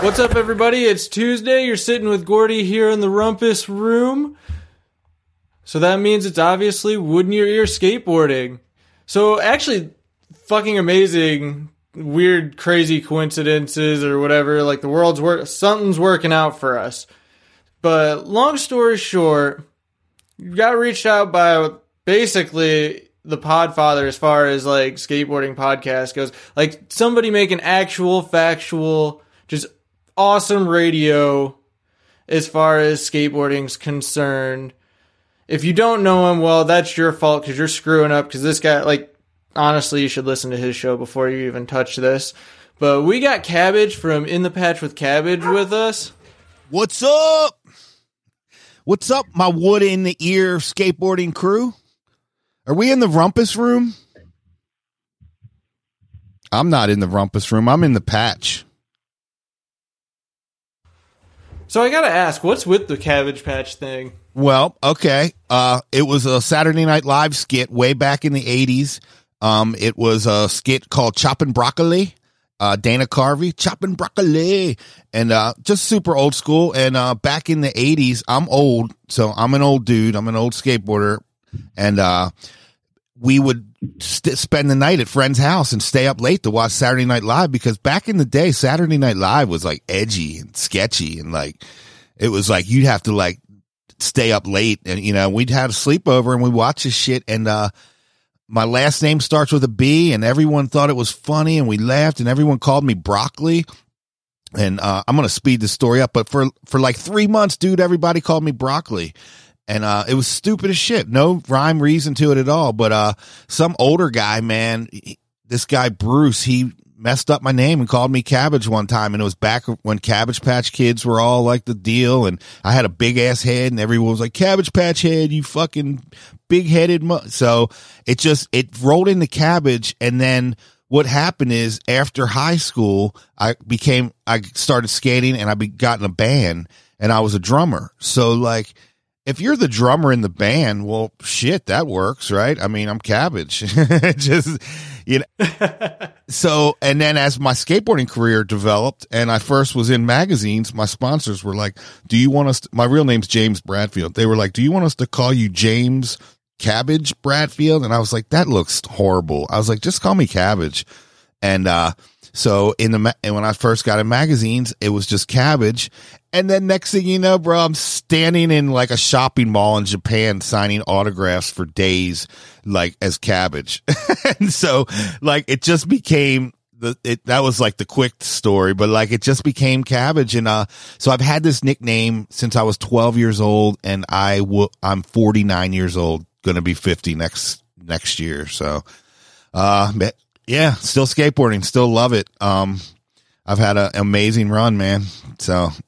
What's up, everybody? It's Tuesday. You're sitting with Gordy here in the Rumpus room. So that means it's obviously wood in your ear skateboarding. So actually, fucking amazing, weird, crazy coincidences or whatever. Like the world's work, something's working out for us. But long story short, you got reached out by basically the Podfather as far as like skateboarding podcast goes. Like somebody make an actual, factual, just awesome radio as far as skateboarding's concerned. If you don't know him, well, that's your fault because you're screwing up. Because this guy, like, honestly, you should listen to his show before you even touch this. But we got Cabbage from In the Patch with Cabbage with us. What's up? What's up, my wood in the ear skateboarding crew? Are we in the rumpus room? I'm not in the rumpus room. I'm in the patch. So I gotta ask, what's with the Cabbage Patch thing? Well, okay. Uh, it was a Saturday Night Live skit way back in the 80s. Um, it was a skit called Chopping Broccoli. Uh, Dana Carvey, Chopping Broccoli. And, uh, just super old school. And, uh, back in the 80s, I'm old. So I'm an old dude. I'm an old skateboarder. And, uh, we would st- spend the night at friend's house and stay up late to watch Saturday Night Live because back in the day, Saturday Night Live was like edgy and sketchy and like, it was like you'd have to like stay up late and you know we'd have a sleepover and we watch this shit and uh my last name starts with a B and everyone thought it was funny and we laughed and everyone called me broccoli. And uh I'm gonna speed the story up but for for like three months dude everybody called me broccoli and uh it was stupid as shit. No rhyme reason to it at all. But uh some older guy man he- this guy Bruce he messed up my name and called me cabbage one time. And it was back when cabbage patch kids were all like the deal. And i had a big ass head and everyone was like cabbage patch head you fucking big headed so it just it rolled into cabbage. And then what happened is after high school i became i started skating and i be, got in a band and i was a drummer. So like if you're the drummer in the band, well, shit, that works, right? I mean, I'm cabbage. Just, you know. so, and then as my skateboarding career developed and I first was in magazines, my sponsors were like, do you want us, to, my real name's James Bradfield. They were like, do you want us to call you James Cabbage Bradfield? And I was like, that looks horrible. I was like, just call me Cabbage. And, uh, so in the, ma- and when I first got in magazines, it was just cabbage. And then next thing you know, bro, I'm standing in like a shopping mall in Japan signing autographs for days, like as cabbage. and so like it just became the, it, that was like the quick story, but like it just became cabbage. And, uh, so I've had this nickname since I was 12 years old and I will, I'm 49 years old, to be 50 next, next year. So, uh, yeah, still skateboarding, still love it. Um, I've had an amazing run, man. So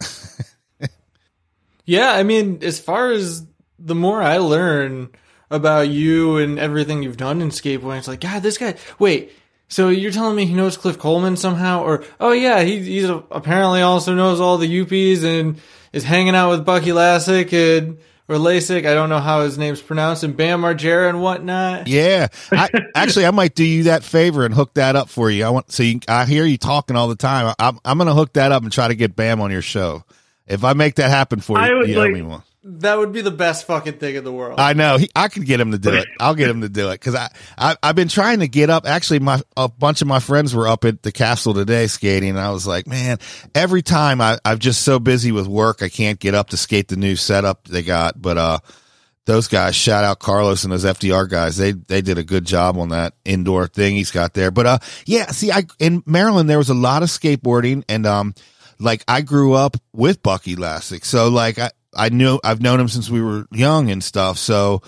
Yeah, I mean, as far as the more I learn about you and everything you've done in skateboarding, it's like, God, this guy. Wait, so you're telling me he knows Cliff Coleman somehow? Or, oh yeah, he, he's apparently also knows all the Yuppies and is hanging out with Bucky Lasek and or Lasik. I don't know how his name's pronounced, and Bam Margera and whatnot. yeah, I, actually, I might do you that favor and hook that up for you. I want so you, I hear you talking all the time. I'm I'm gonna hook that up and try to get Bam on your show. If I make that happen for you, I would you owe like- me one. That would be the best fucking thing in the world. I know. He, I could get him to do it. I'll get him to do it because I, I I've been trying to get up. Actually, my a bunch of my friends were up at the castle today skating, and I was like, man, every time I I'm just so busy with work, I can't get up to skate the new setup they got. But uh, those guys, shout out Carlos and those FDR guys, they they did a good job on that indoor thing he's got there. But uh, yeah, see, I in Maryland there was a lot of skateboarding, and um, like I grew up with Bucky Lasek, so like I. I knew I've known him since we were young and stuff. So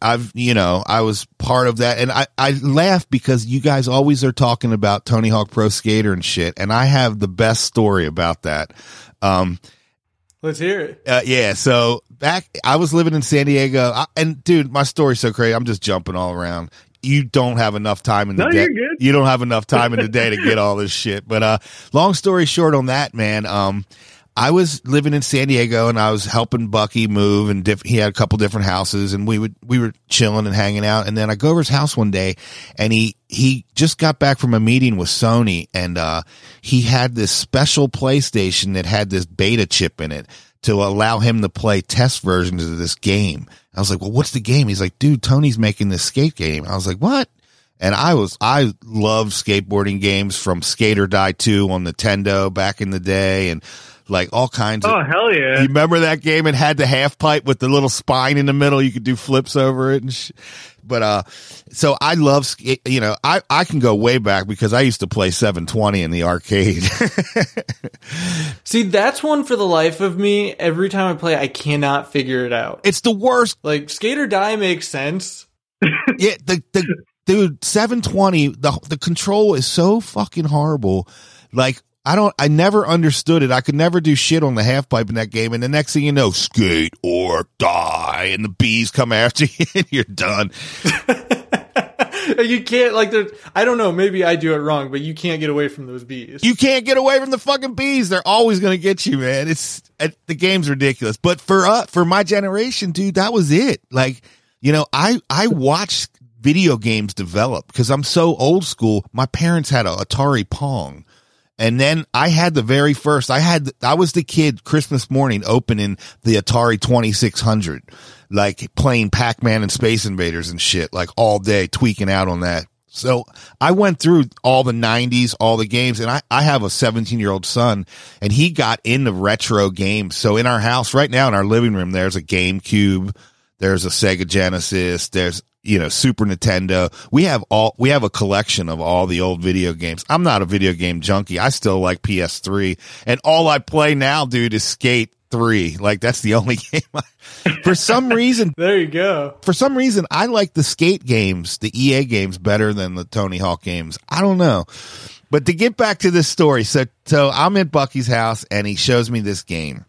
I've, you know, I was part of that. And I, I laugh because you guys always are talking about Tony Hawk Pro Skater and shit. And I have the best story about that. Um, Let's hear it. uh, yeah. So back, I was living in San Diego I, and dude, my story's so crazy. I'm just jumping all around. You don't have enough time in the No, day. You don't have enough time in the day to get all this shit. But, uh, long story short on that, man, um, I was living in San Diego and I was helping Bucky move and diff- he had a couple different houses and we would, we were chilling and hanging out. And then I go over his house one day and he, he just got back from a meeting with Sony and, uh, he had this special PlayStation that had this beta chip in it to allow him to play test versions of this game. I was like, well, what's the game? He's like, dude, Tony's making this skate game. I was like, what? And I was, I loved skateboarding games from Skate or Die 2 on Nintendo back in the day and like all kinds of. Oh hell yeah! You remember that game? It had the half pipe with the little spine in the middle. You could do flips over it and sh- but, uh, so I love, sk- you know, I, I can go way back because I used to play 720 in the arcade. See, that's one for the life of me. Every time I play, I cannot figure it out. it's the worst. Like Skate or Die makes sense. Yeah. The, the, dude, 720, the, the control is so fucking horrible. Like, I don't, I never understood it. I could never do shit on the half pipe in that game. And the next thing you know, skate or die and the bees come after you and you're done. you can't like there. I don't know. Maybe I do it wrong, but you can't get away from those bees. You can't get away from the fucking bees. They're always going to get you, man. It's, it, the game's ridiculous. But for uh, for my generation, dude, that was it. Like, you know, I, I watched video games develop because I'm so old school. My parents had a Atari Pong. And then I had the very first, I had, I was the kid Christmas morning opening the Atari 2600, like playing Pac-Man and Space Invaders and shit, like all day tweaking out on that. So I went through all the nineties, all the games, and I, I have a 17 year old son and he got into retro games. So in our house right now in our living room, there's a GameCube, there's a Sega Genesis, there's you know, Super Nintendo. We have all, we have a collection of all the old video games. I'm not a video game junkie. I still like PS3 and all I play now, dude, is Skate 3. Like that's the only game I, for some reason, There you go. for some reason, I like the skate games, the EA games better than the Tony Hawk games. I don't know. But to get back to this story, so, so I'm at Bucky's house and he shows me this game.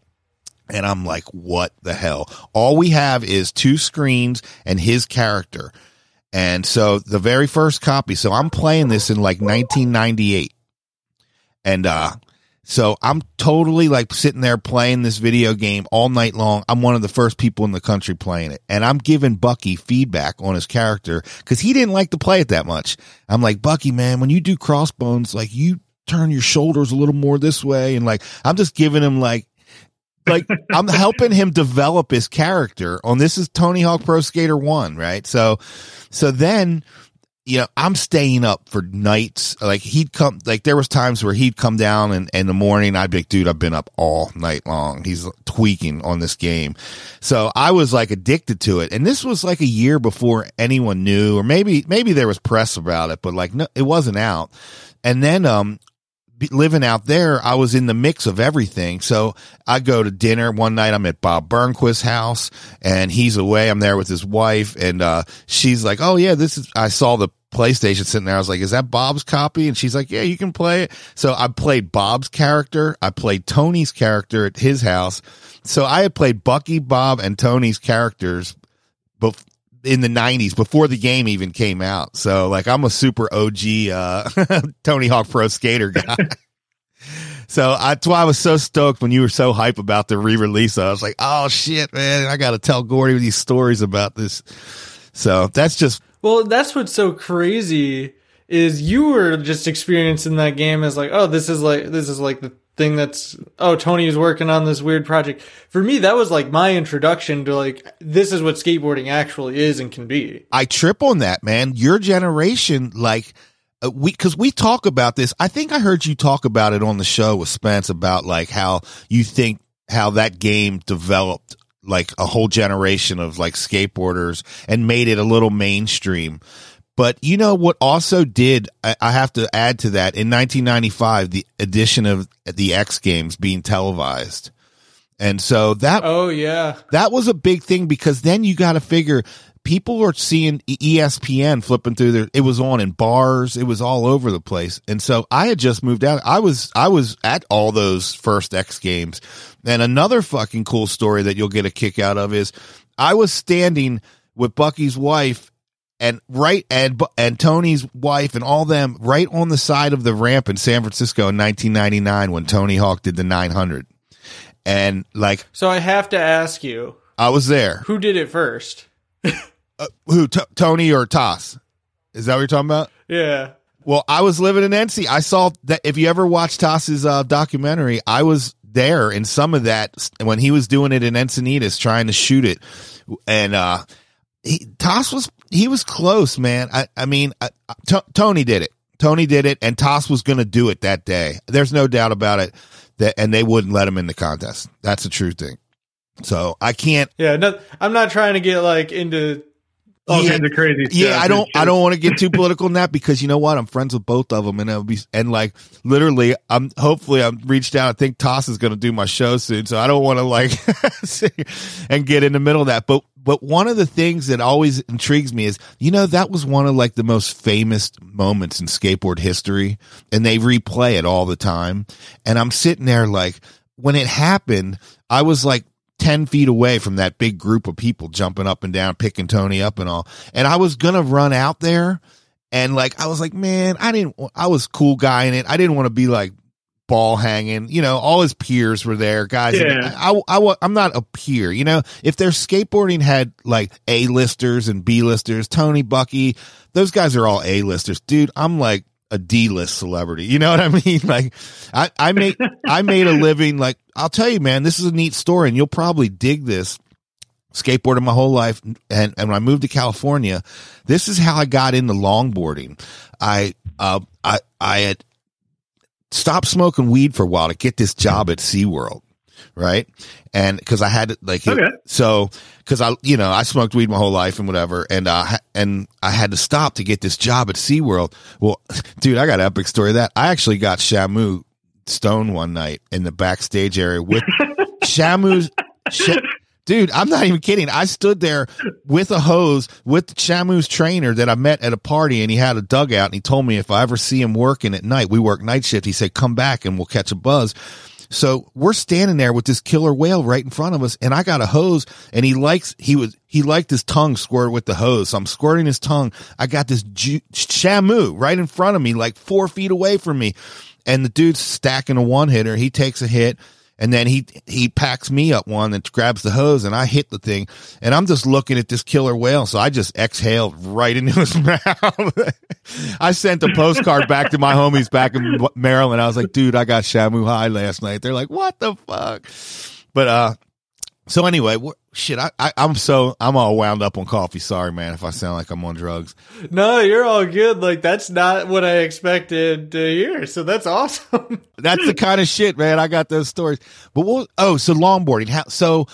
And I'm like, what the hell? All we have is two screens and his character. And so the very first copy, so I'm playing this in like 1998. And, uh, so I'm totally like sitting there playing this video game all night long. I'm one of the first people in the country playing it and I'm giving Bucky feedback on his character cause he didn't like to play it that much. I'm like, Bucky, man, when you do crossbones, like you turn your shoulders a little more this way. And like, I'm just giving him like, like I'm helping him develop his character on this is Tony Hawk Pro Skater 1, right? So so then you know, I'm staying up for nights. Like he'd come, like there was times where he'd come down and in the morning I'd be like, dude, I've been up all night long. He's tweaking on this game. So I was like addicted to it. And this was like a year before anyone knew, or maybe, maybe there was press about it, but like, no, it wasn't out. And then, um, living out there, I was in the mix of everything. So I go to dinner one night. I'm at Bob Burnquist's house and he's away. I'm there with his wife and, uh, she's like, Oh yeah, this is, I saw the PlayStation sitting there. I was like, is that Bob's copy? And she's like, yeah, you can play it. So I played Bob's character. I played Tony's character at his house. So I had played Bucky, Bob and Tony's characters bef- in the nineties before the game even came out. So like I'm a super OG, uh, Tony Hawk Pro Skater guy. So that's why I was so stoked when you were so hype about the re-release. I was like, "Oh shit, man! I got to tell Gordy these stories about this." So that's just Well, that's what's so crazy is you were just experiencing that game as like, oh, this is like this is like the thing that's oh, Tony is working on this weird project. For me, that was like my introduction to like this is what skateboarding actually is and can be. I trip on that, man. Your generation, like, uh, we, cause we talk about this. I think I heard you talk about it on the show with Spence about like how you think how that game developed like a whole generation of like skateboarders and made it a little mainstream. But you know what also did, I, I have to add to that in 1995, the addition of the X Games being televised. And so that Oh yeah. that was a big thing because then you got to figure people are seeing ESPN flipping through there. It was on in bars. It was all over the place. And so I had just moved out. I was, I was at all those first X games. And another fucking cool story that you'll get a kick out of is I was standing with Bucky's wife and right and and Tony's wife and all them right on the side of the ramp in San Francisco in 1999 when Tony Hawk did the 900 And like, So I have to ask you, I was there. who did it first? Uh, who, T- Tony or Tas? Is that what you're talking about? Yeah. Well, I was living in NC. I saw that if you ever watched Tas's uh, documentary, I was there in some of that when he was doing it in Encinitas, trying to shoot it. And uh, he, Tas was he was close, man. I, I mean, I, T- Tony did it. Tony did it, and Tas was going to do it that day. There's no doubt about it. That and they wouldn't let him in the contest. That's the true thing. So I can't. Yeah. No, I'm not trying to get like into. All Yeah. kinds of crazy stuff. Yeah, I don't. I don't want to get too political in that because you know what? I'm friends with both of them, and it'll be and like literally, I'm hopefully I'm reached out. I think Tas is going to do my show soon, so I don't want to like and get in the middle of that. But but one of the things that always intrigues me is you know that was one of like the most famous moments in skateboard history, and they replay it all the time. And I'm sitting there like when it happened, I was like 10 feet away from that big group of people jumping up and down, picking Tony up and all. And I was going to run out there. And like, I was like, man, I didn't, I was cool guy in it. I didn't want to be like ball hanging, you know, all his peers were there, guys. Yeah. I, I, I, I'm not a peer, you know, if their skateboarding had like A listers and B listers, Tony, Bucky, those guys are all A listers. Dude, I'm like, a D list celebrity. You know what I mean? Like I, I made I made a living like I'll tell you, man, this is a neat story and you'll probably dig this. Skateboarded my whole life and, and when I moved to California, this is how I got into longboarding. I uh I I had stopped smoking weed for a while to get this job at SeaWorld. Right. And cause I had to like, it- so, cause I, you know, I smoked weed my whole life and whatever. And, uh, ha- and I had to stop to get this job at SeaWorld. Well, dude, I got an epic story of that. I actually got Shamu stone one night in the backstage area with Shamu's, Sha- dude, I'm not even kidding. I stood there with a hose with Shamu's trainer that I met at a party and he had a dugout and he told me if I ever see him working at night, we work night shift. He said, come back and we'll catch a buzz. So we're standing there with this killer whale right in front of us, and I got a hose, and he likes he was he liked his tongue squirted with the hose. So I'm squirting his tongue. I got this ju- shamu right in front of me, like four feet away from me, and the dude's stacking a one hitter. He takes a hit, and then he he packs me up one and grabs the hose, and I hit the thing, and I'm just looking at this killer whale. So I just exhaled right into his mouth. I sent a postcard back to my homies back in Maryland. I was like, dude, I got Shamu high last night. They're like, what the fuck? But uh, so anyway, wh- shit, I, I I'm so I'm all wound up on coffee. Sorry, man, if I sound like I'm on drugs. No, you're all good. Like that's not what I expected to hear. So that's awesome. That's the kind of shit, man. I got those stories. But what? Oh, so longboarding. How? So,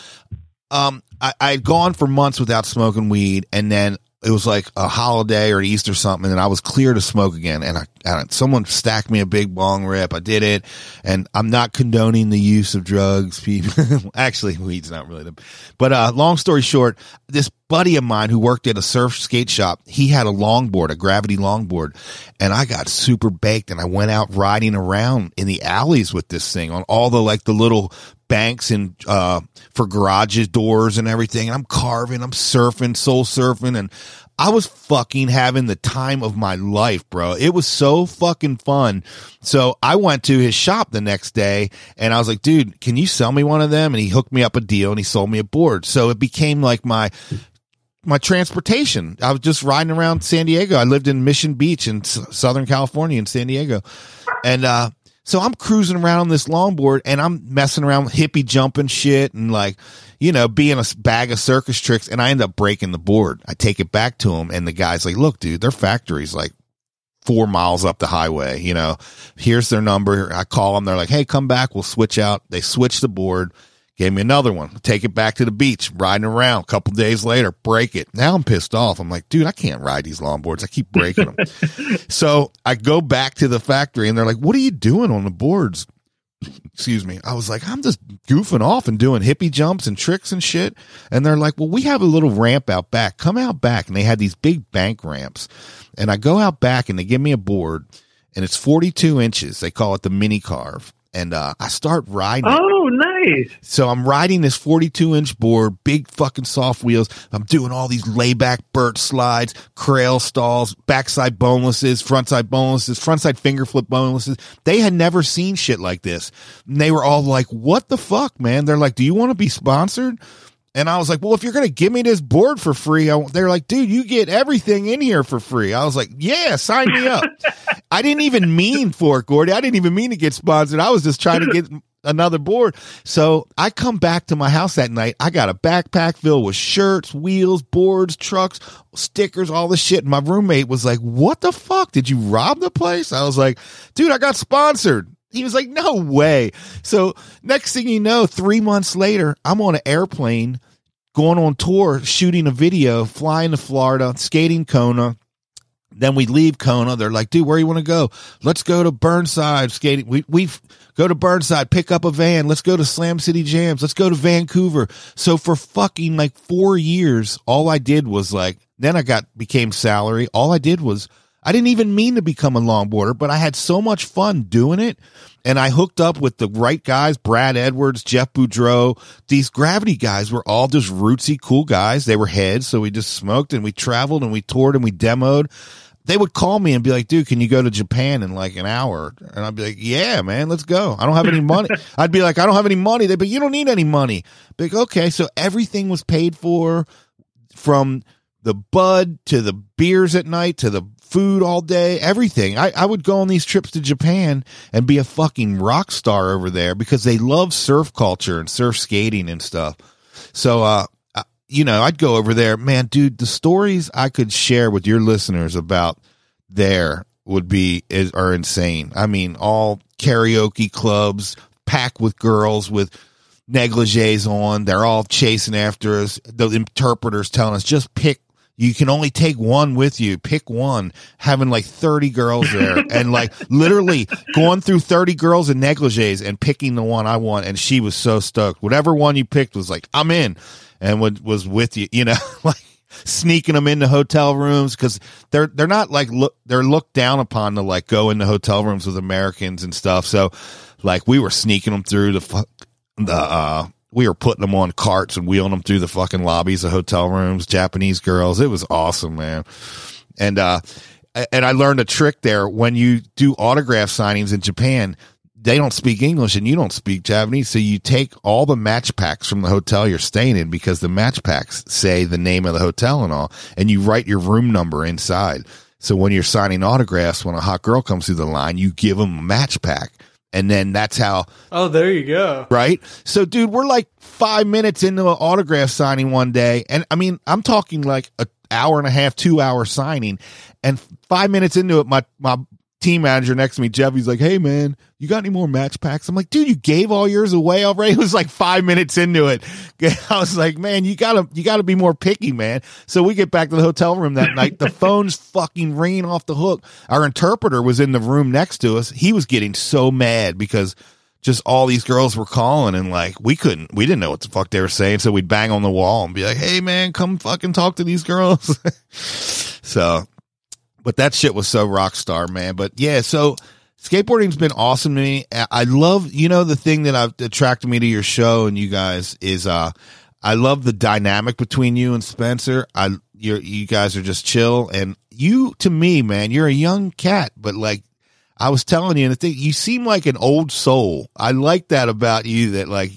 um, I I'd gone for months without smoking weed, and then it was like a holiday or Easter something, and I was clear to smoke again. And I, someone stacked me a big bong rip. I did it, and I'm not condoning the use of drugs. People, actually, weed's not really the. But uh, long story short, this buddy of mine who worked at a surf skate shop, he had a longboard, a gravity longboard, and I got super baked, and I went out riding around in the alleys with this thing on all the like the little banks and uh for garages doors and everything. And I'm carving, I'm surfing, soul surfing, and I was fucking having the time of my life, bro. It was so fucking fun. So I went to his shop the next day and I was like, dude, can you sell me one of them? And he hooked me up a deal and he sold me a board. So it became like my my transportation. I was just riding around San Diego. I lived in Mission Beach in Southern California in San Diego. And uh so I'm cruising around on this longboard and I'm messing around with hippie jumping shit and like, you know, being a bag of circus tricks and I end up breaking the board. I take it back to him and the guy's like, look, dude, their factory's like four miles up the highway. You know, here's their number. I call them. They're like, Hey, come back. We'll switch out. They switch the board. Gave me another one. Take it back to the beach, riding around. A couple days later, break it. Now I'm pissed off. I'm like, dude, I can't ride these longboards. I keep breaking them. so I go back to the factory and they're like, what are you doing on the boards? Excuse me. I was like, I'm just goofing off and doing hippie jumps and tricks and shit. And they're like, well, we have a little ramp out back. Come out back. And they had these big bank ramps. And I go out back and they give me a board and it's 42 inches. They call it the mini carve and uh, I start riding. Oh, nice. So I'm riding this 42 inch board, big fucking soft wheels. I'm doing all these layback Bert slides, crail stalls, backside bonelesses, frontside bonelesses, frontside finger flip bonelesses. They had never seen shit like this. And they were all like, what the fuck, man? They're like, do you want to be sponsored? And I was like, well, if you're going to give me this board for free, I, they're like, dude, you get everything in here for free. I was like, yeah, sign me up. I didn't even mean for it, Gordy. I didn't even mean to get sponsored. I was just trying to get another board. So I come back to my house that night. I got a backpack filled with shirts, wheels, boards, trucks, stickers, all the shit. And my roommate was like, what the fuck? Did you rob the place? I was like, dude, I got sponsored. He was like, no way. So next thing you know, three months later, I'm on an airplane going on tour, shooting a video, flying to Florida, skating Kona. Then we leave Kona. They're like, dude, where you want to go? Let's go to Burnside skating. We, we go to Burnside, pick up a van. Let's go to Slam City Jams. Let's go to Vancouver. So for fucking like four years, all I did was like, then I got, became salary. All I did was I didn't even mean to become a longboarder, but I had so much fun doing it. And I hooked up with the right guys, Brad Edwards, Jeff Boudreau. These gravity guys were all just rootsy, cool guys. They were heads. So we just smoked and we traveled and we toured and we demoed. They would call me and be like, dude, can you go to Japan in like an hour? And I'd be like, yeah, man, let's go. I don't have any money. I'd be like, I don't have any money. They'd be, you don't need any money. Be like, okay. So everything was paid for from the bud to the beers at night to the food all day, everything. I, I would go on these trips to Japan and be a fucking rock star over there because they love surf culture and surf skating and stuff. So, uh, you know, I'd go over there, man, dude, the stories I could share with your listeners about there would be, is, are insane. I mean, all karaoke clubs packed with girls with negligees on. They're all chasing after us. The interpreters telling us just pick you can only take one with you. Pick one. Having like 30 girls there and like literally going through 30 girls in negligees and picking the one I want. And she was so stoked. Whatever one you picked was like, I'm in and was with you, you know, like sneaking them into hotel rooms because they're, they're not like, look, they're looked down upon to like go into hotel rooms with Americans and stuff. So like we were sneaking them through the, the, uh, we were putting them on carts and wheeling them through the fucking lobbies of hotel rooms, Japanese girls. It was awesome, man. And, uh, and I learned a trick there when you do autograph signings in Japan. They don't speak English and you don't speak Japanese. So you take all the match packs from the hotel you're staying in because the match packs say the name of the hotel and all, and you write your room number inside. So when you're signing autographs, when a hot girl comes through the line, you give them a match pack and then that's how. Oh, there you go. Right. So, dude, we're like five minutes into an autograph signing one day, and I mean, I'm talking like a hour and a half, two hour signing, and five minutes into it, my my team manager next to me, Jeff, he's like, Hey man, you got any more match packs? I'm like, dude, you gave all yours away already. It was like five minutes into it. I was like, man, you gotta, you gotta be more picky, man. So we get back to the hotel room that night. The phone's fucking ringing off the hook. Our interpreter was in the room next to us. He was getting so mad because just all these girls were calling and like we couldn't we didn't know what the fuck they were saying so we'd bang on the wall and be like hey man come fucking talk to these girls so but that shit was so rock star, man. But yeah, so skateboarding's been awesome to me. I love, you know, the thing that I've attracted me to your show and you guys is, uh, I love the dynamic between you and Spencer. I, you you guys are just chill and you, to me, man, you're a young cat, but like, I was telling you, and I think you seem like an old soul. I like that about you that like,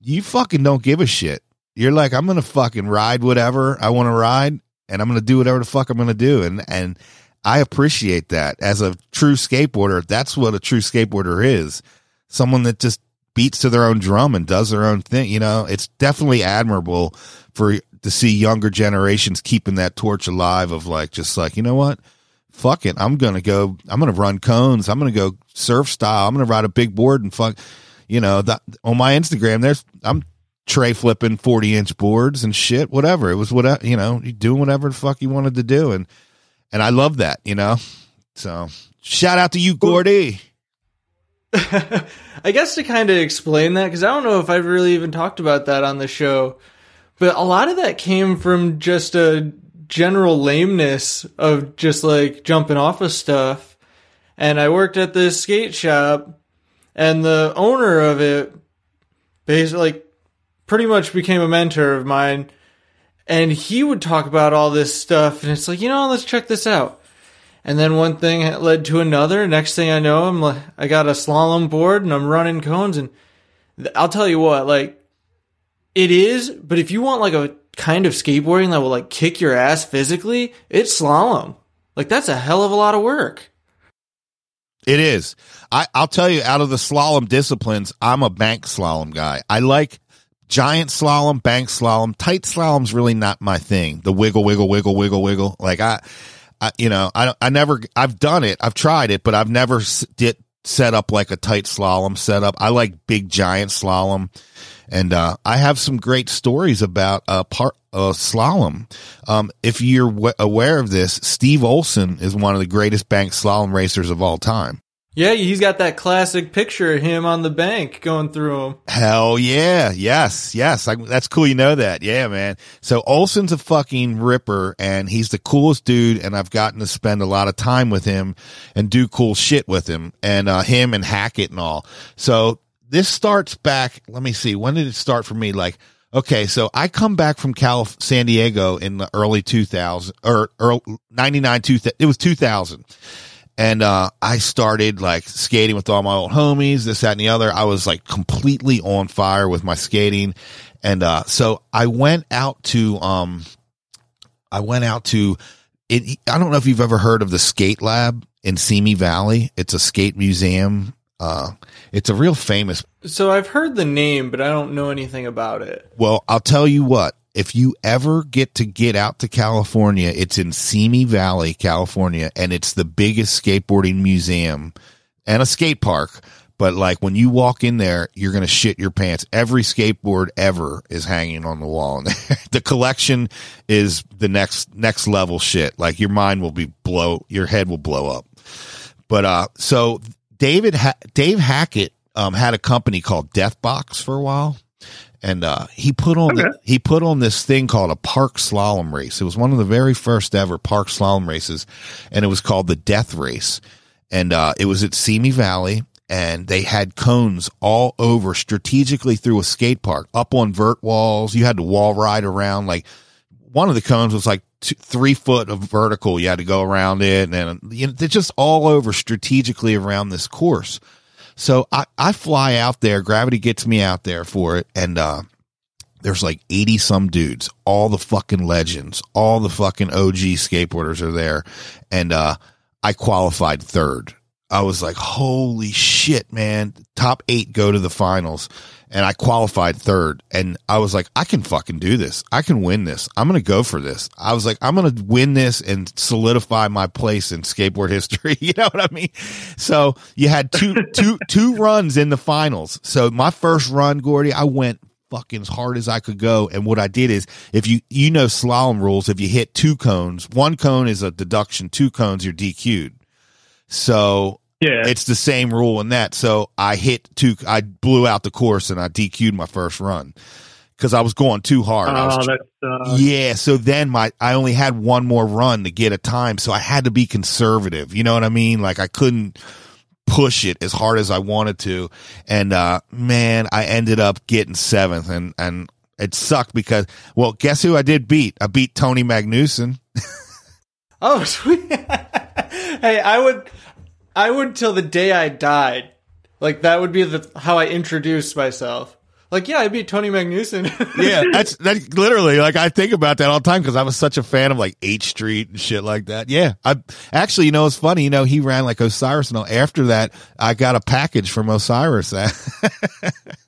you fucking don't give a shit. You're like, I'm going to fucking ride whatever I want to ride and I'm going to do whatever the fuck I'm going to do. And, and, I appreciate that as a true skateboarder. That's what a true skateboarder is. Someone that just beats to their own drum and does their own thing. You know, it's definitely admirable for to see younger generations keeping that torch alive of like, just like, you know what? Fuck it. I'm going to go, I'm going to run cones. I'm going to go surf style. I'm going to ride a big board and fuck, you know, on my Instagram, there's, I'm tray flipping 40 inch boards and shit, whatever. It was whatever, you know, doing whatever the fuck you wanted to do. And, and I love that, you know. So shout out to you, Gordy. I guess to kind of explain that, because I don't know if I've really even talked about that on the show, but a lot of that came from just a general lameness of just like jumping off of stuff. And I worked at this skate shop, and the owner of it basically like, pretty much became a mentor of mine. And he would talk about all this stuff, and it's like, you know, let's check this out. And then one thing led to another. Next thing I know, I'm like, I got a slalom board and I'm running cones. And I'll tell you what, like, it is. But if you want like a kind of skateboarding that will like kick your ass physically, it's slalom. Like that's a hell of a lot of work. It is. I, I'll tell you, out of the slalom disciplines, I'm a bank slalom guy. I like giant slalom, bank slalom. Tight slalom's really not my thing. The wiggle, wiggle, wiggle, wiggle, wiggle. Like I, I you know, I I never. I've done it. I've tried it, but I've never did set up like a tight slalom setup. I like big giant slalom. And uh, I have some great stories about uh, part uh, slalom. Um, if you're w- aware of this, Steve Olson is one of the greatest bank slalom racers of all time. Yeah, he's got that classic picture of him on the bank going through them. Hell yeah. Yes. Yes. I, that's cool. You know that. Yeah, man. So Olson's a fucking ripper and he's the coolest dude. And I've gotten to spend a lot of time with him and do cool shit with him and, uh, him and Hackett and all. So this starts back. Let me see. When did it start for me? Like, okay, so I come back from Calif- San Diego in the early 2000 or early 99, 2000. It was 2000. And, uh, I started like skating with all my old homies, this, that, and the other. I was like completely on fire with my skating. And, uh, so I went out to, um, I went out to, it, I don't know if you've ever heard of the skate lab in Simi Valley. It's a skate museum uh, it's a real famous. So I've heard the name, but I don't know anything about it. Well, I'll tell you what. If you ever get to get out to California, it's in Simi Valley, California, and it's the biggest skateboarding museum and a skate park. But like when you walk in there, you're going to shit your pants. Every skateboard ever is hanging on the wall. the collection is the next, next level shit. Like your mind will be blow, your head will blow up. But, uh, so David ha- Dave Hackett um, had a company called Deathbox for a while, and uh, he put on okay. the, he put on this thing called a park slalom race. It was one of the very first ever park slalom races, and it was called the Death Race, and uh, it was at Simi Valley. And they had cones all over strategically through a skate park, up on vert walls. You had to wall ride around. Like one of the cones was like two, three foot of vertical. You had to go around it, and you know, they're just all over strategically around this course. So I, I fly out there. Gravity gets me out there for it, and uh, there's like 80 some dudes, all the fucking legends, all the fucking OG skateboarders are there, and uh, I qualified third. I was like, holy shit, man! Top eight go to the finals and I qualified third. And I was like, I can fucking do this. I can win this. I'm going to go for this. I was like, I'm going to win this and solidify my place in skateboard history. you know what I mean? So you had two, two, two runs in the finals. So my first run, Gordy, I went fucking as hard as I could go. And what I did is if you, you know, slalom rules, if you hit two cones, one cone is a deduction, two cones, you're DQ'd. So yeah. It's the same rule in that. So I hit two, I blew out the course and I DQ'd my first run because I was going too hard. Oh, was, uh... yeah. So then my, I only had one more run to get a time. So I had to be conservative. You know what I mean? Like I couldn't push it as hard as I wanted to. And, uh, man, I ended up getting seventh and, and it sucked because, well, guess who I did beat? I beat Tony Magnusson. oh, sweet. hey, I would, I would till the day I died. Like that would be the how I introduced myself. Like, yeah, I'd be Tony Magnusson. yeah, that's that literally like I think about that all the time because I was such a fan of like H Street and shit like that. Yeah, I actually, you know, it's funny. You know, he ran like Osiris, and after that, I got a package from Osiris.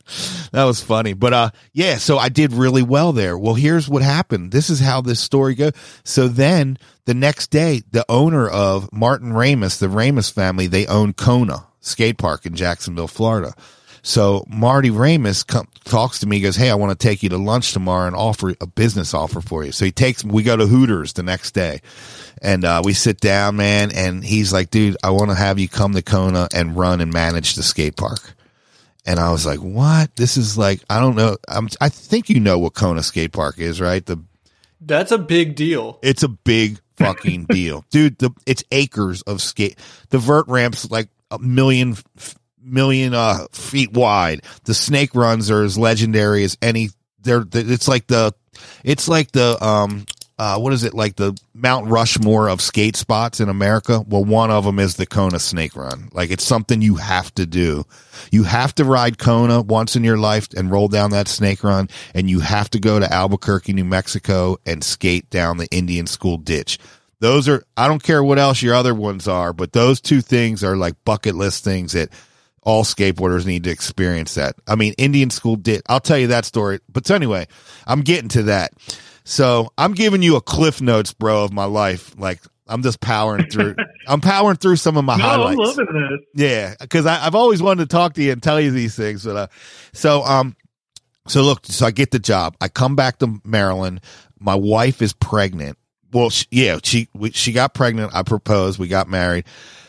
that was funny, but uh, yeah. So I did really well there. Well, here's what happened. This is how this story goes. So then the next day, the owner of Martin Ramos, the Ramos family, they own Kona skate park in Jacksonville, Florida. So Marty Ramos come, talks to me, goes, Hey, I want to take you to lunch tomorrow and offer a business offer for you. So he takes, we go to Hooters the next day and, uh, we sit down, man. And he's like, dude, I want to have you come to Kona and run and manage the skate park. And I was like, what? This is like, I don't know. I'm, I think you know what Kona skate park is, right? The, that's a big deal. It's a big fucking deal, dude. The, it's acres of skate. The vert ramps like a million million uh, feet wide. The snake runs are as legendary as any. They're it's like the it's like the um uh, what is it like the Mount Rushmore of skate spots in America? Well, one of them is the Kona Snake Run. Like it's something you have to do. You have to ride Kona once in your life and roll down that snake run, and you have to go to Albuquerque, New Mexico, and skate down the Indian School ditch. Those are I don't care what else your other ones are, but those two things are like bucket list things that all skateboarders need to experience. That I mean, Indian School ditch. I'll tell you that story. But anyway, I'm getting to that. So I'm giving you a cliff notes, bro, of my life. Like I'm just powering through. I'm powering through some of my No, highlights. I'm loving this. Yeah, because I've always wanted to talk to you and tell you these things. But uh, so um, so look, so I get the job. I come back to Maryland. My wife is pregnant. Well, she, yeah, she we, she got pregnant. I proposed. We got married.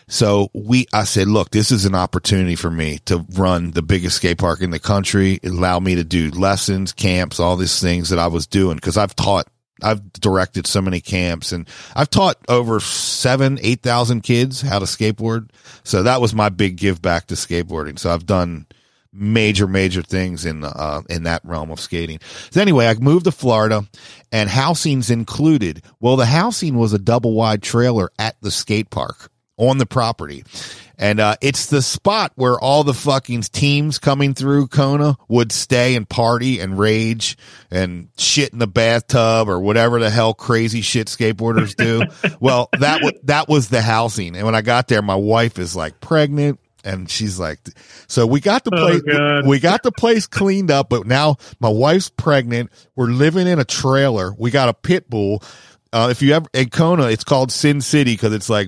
So we, I said, look, this is an opportunity for me to run the biggest skate park in the country. It allowed me to do lessons, camps, all these things that I was doing because I've taught, I've directed so many camps and I've taught over seven, 8,000 kids how to skateboard. So that was my big give back to skateboarding. So I've done major, major things in, uh, in that realm of skating. So anyway, I moved to Florida and housing's included. Well, the housing was a double wide trailer at the skate park on the property. And uh, it's the spot where all the fucking teams coming through Kona would stay and party and rage and shit in the bathtub or whatever the hell crazy shit skateboarders do. well, that was that was the housing. And when I got there, my wife is like pregnant. And she's like, so we got the Oh, place, God. we got the place cleaned up, but now my wife's pregnant. We're living in a trailer. We got a pit bull. Uh, if you ever in Kona, it's called Sin City because it's like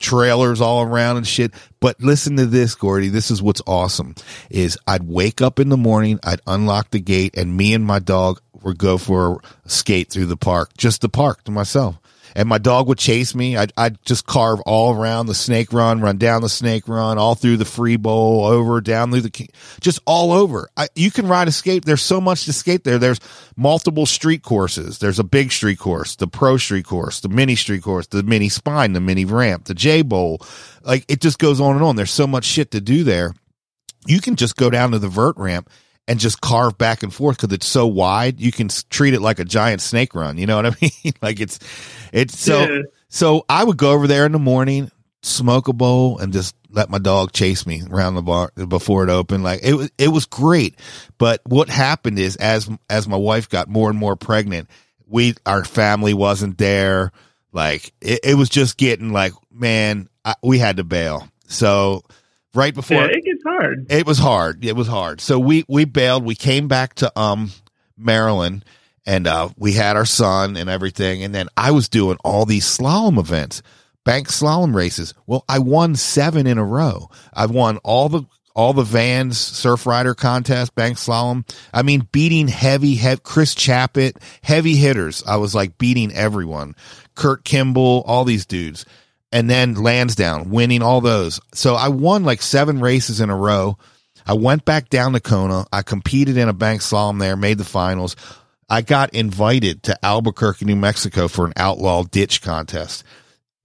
trailers all around and shit. But listen to this, Gordy. This is what's awesome is I'd wake up in the morning, I'd unlock the gate and me and my dog would go for a skate through the park, just the park to myself. And my dog would chase me. I'd, I'd just carve all around the snake run, run down the snake run, all through the free bowl, over, down through the, just all over. I, you can ride a skate. There's so much to skate there. There's multiple street courses. There's a big street course, the pro street course, the mini street course, the mini spine, the mini ramp, the J bowl. Like it just goes on and on. There's so much shit to do there. You can just go down to the vert ramp and just carve back and forth because it's so wide. You can treat it like a giant snake run. You know what I mean? like it's, it's so, Yeah. so I would go over there in the morning, smoke a bowl and just let my dog chase me around the bar before it opened. Like it was, it was great. But what happened is as, as my wife got more and more pregnant, we, our family wasn't there. Like it, it was just getting like, man, I, we had to bail. So right before Yeah, it gets hard. it was hard. It was hard. So we we bailed. We came back to um Maryland and uh we had our son and everything and then I was doing all these slalom events, bank slalom races. Well, I won 7 in a row. I won all the all the Vans Surf Rider contest, bank slalom. I mean, beating heavy, heavy Chris Chappett, heavy hitters. I was like beating everyone. Kurt Kimball, all these dudes and then Lansdowne, winning all those. So I won like seven races in a row. I went back down to Kona. I competed in a bank slalom there, made the finals. I got invited to Albuquerque, New Mexico for an outlaw ditch contest.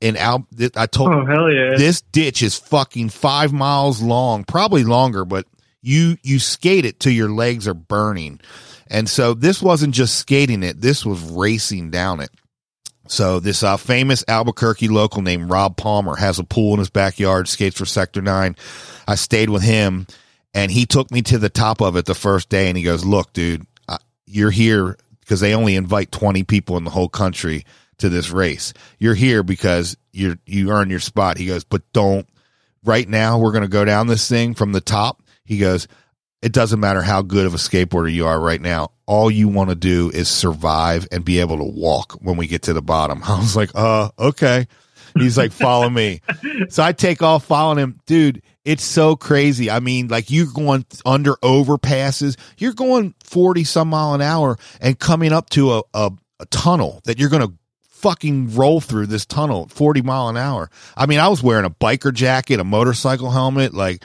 In Al, I told Oh hell yeah! this ditch is fucking five miles long, probably longer, but you you skate it till your legs are burning. And so this wasn't just skating it, this was racing down it. So this uh, famous Albuquerque local named Rob Palmer has a pool in his backyard, skates for Sector 9. I stayed with him and he took me to the top of it the first day and he goes, look, dude, you're here because they only invite 20 people in the whole country to this race. You're here because you're, you earn your spot. He goes, but don't right now. We're going to go down this thing from the top. He goes, it doesn't matter how good of a skateboarder you are right now. All you want to do is survive and be able to walk when we get to the bottom. I was like, uh, okay. He's like, follow me. So I take off following him. Dude, it's so crazy. I mean, like you're going under overpasses. You're going 40 some mile an hour and coming up to a, a, a tunnel that you're going to fucking roll through this tunnel at 40 mile an hour. I mean, I was wearing a biker jacket, a motorcycle helmet, like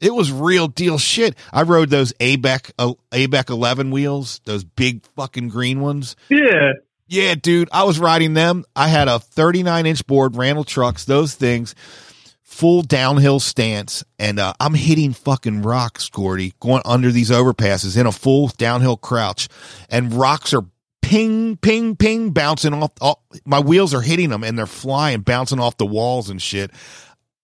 it was real deal shit. I rode those ABEC, uh, ABEC 11 wheels, those big fucking green ones. yeah, Yeah, dude, I was riding them. I had a 39 inch board, Randall trucks, those things, full downhill stance, and uh, I'm hitting fucking rocks, Gordy, going under these overpasses in a full downhill crouch, and rocks are ping, ping, ping, bouncing off. off my wheels are hitting them, and they're flying, bouncing off the walls and shit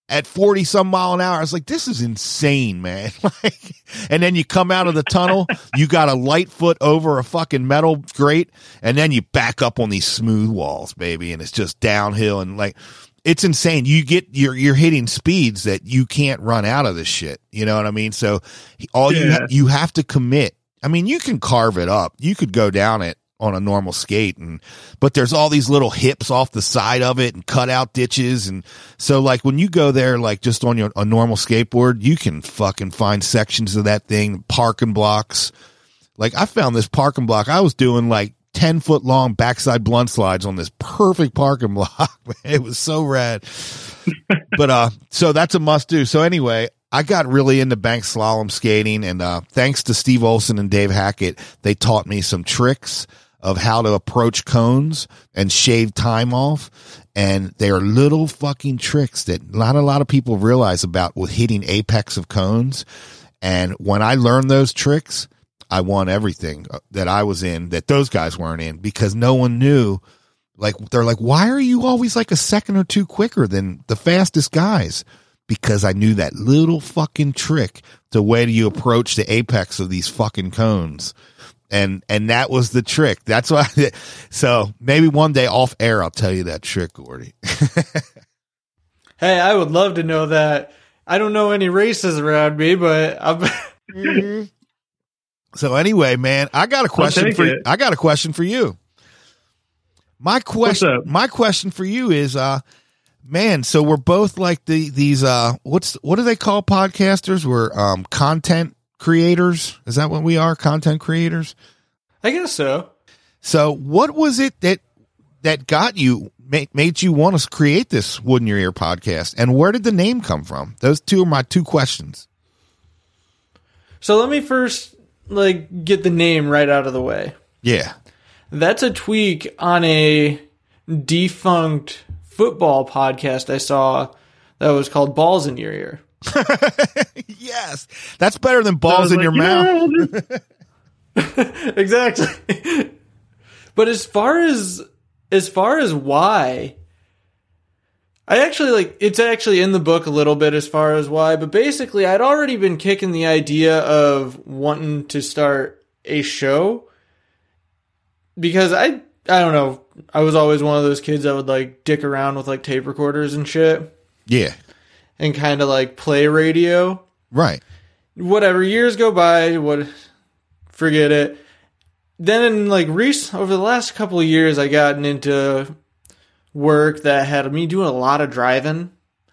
at 40 some mile an hour. I was like, this is insane, man. like, and then you come out of the tunnel, you got a light foot over a fucking metal grate, and then you back up on these smooth walls, baby. And it's just downhill and like, it's insane. You get, you're, you're hitting speeds that you can't run out of this shit. You know what I mean? So all Yeah. you, you have to commit. I mean, you can carve it up. You could go down it on a normal skate and but there's all these little hips off the side of it and cut out ditches. And so like when you go there like just on your a normal skateboard you can fucking find sections of that thing parking blocks. Like i found this parking block. I was doing like 10 foot long backside blunt slides on this perfect parking block it was so rad. But uh so that's a must do so anyway I got really into bank slalom skating, and uh, thanks to Steve Olson and Dave Hackett, they taught me some tricks of how to approach cones and shave time off. And they are little fucking tricks that not a lot of people realize about with hitting apex of cones. And when I learned those tricks, I won everything uh, that I was in that those guys weren't in because no one knew. Like, they're like, why are you always like a second or two quicker than the fastest guys? because I knew that little fucking trick to way you approach the apex of these fucking cones. And, and that was the trick. That's why, so maybe one day off air, I'll tell you that trick, Gordy. Hey, I would love to know that. I don't know any races around me, but I'm. So anyway, man, I got a question take for it. I got a question for you. My question my question for you is uh man, so we're both like the these uh what's what do they call podcasters? We're um content creators. Is that what we are? Content creators? I guess so. So what was it that that got you made, made you want to create this Wood in Your Ear podcast and where did the name come from? Those two are my two questions. So let me first like get the name right out of the way. Yeah. That's a tweak on a defunct football podcast I saw that was called Balls in Your Ear. yes. That's better than balls in like, your you mouth. exactly. but as far as as far as why I actually like it's actually in the book a little bit as far as why, but basically I'd already been kicking the idea of wanting to start a show because I I don't know, I was always one of those kids that would like dick around with like tape recorders and shit Yeah. And kind of like play radio. Right. whatever years go by what forget it. Then in like rec- over the last couple of years i gotten into work that had me doing a lot of driving.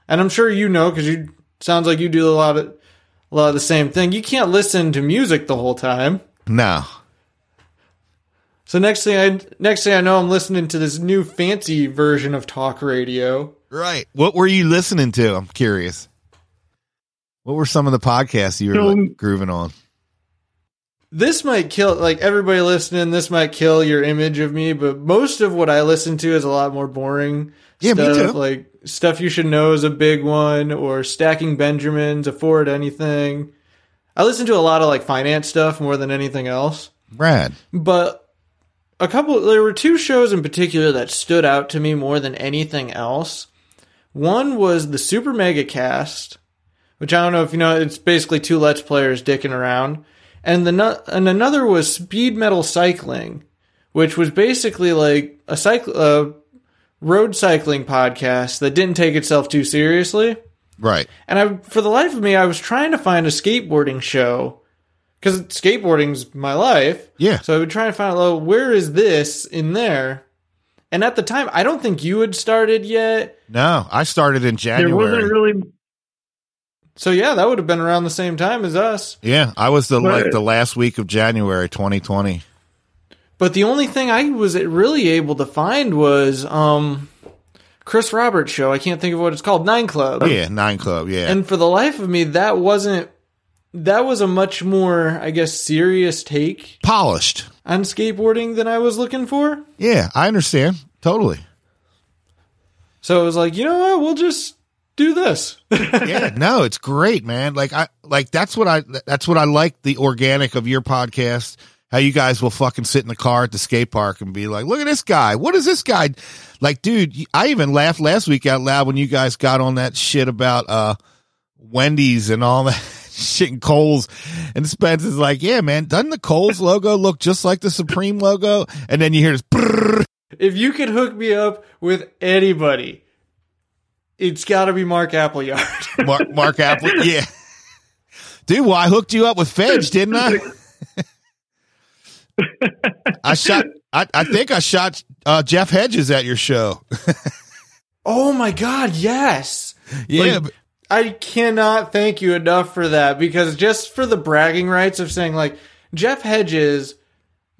And i'm sure you know because you sounds like you do a lot of a lot of the same thing. You can't listen to music the whole time. No. so next thing i next thing i know i'm listening to this new fancy version of talk radio Right. What were you listening to? I'm curious. What were some of the podcasts you were like, grooving on? this might kill like everybody listening this might kill your image of me but most of what i listen to is a lot more boring Yeah, me stuff too. like stuff you should know is a big one or stacking benjamins afford anything i listen to a lot of like finance stuff more than anything else Brad. but a couple there were two shows in particular that stood out to me more than anything else one was the super mega cast which i don't know if you know it's basically two let's players dicking around and the and another was speed metal cycling which was basically like a cycle uh, road cycling podcast that didn't take itself too seriously Right. and I, for the life of me, I was trying to find a skateboarding show because skateboarding's my life. Yeah. So I would try to find well, where is this in there? And at the time, I don't think you had started yet. No, I started in January. there wasn't January. really So yeah, that would have been around the same time as us. yeah, I was the like the last week of January 2020. But the only thing I was really able to find was um, Chris Roberts' show. I can't think of what it's called, Nine Club. Yeah, Nine Club. Yeah. And for the life of me, that wasn't. That was a much more, I guess, serious take Polished. On skateboarding than I was looking for. Yeah, I understand. Totally. So it was like, you know what? We'll just do this. yeah, no, it's great, man. Like I like that's what I that's what I like the organic of your podcast. How you guys will fucking sit in the car at the skate park and be like, "Look at this guy. What is this guy?" Like, dude, I even laughed last week out loud when you guys got on that shit about uh Wendy's and all that shit and Kohl's. And Spence is like, "Yeah, man, doesn't the Kohl's logo look just like the Supreme logo?" And then you hear this. brrrr. if you could hook me up with anybody, it's got to be Mark Appleyard. Mark, Mark Apple, yeah, dude. Well, I hooked you up with Fedge, didn't I? I shot. I, I think I shot uh, Jeff Hedges at your show. oh my god, yes. Yeah, Like, I cannot thank you enough for that because just for the bragging rights of saying like Jeff Hedges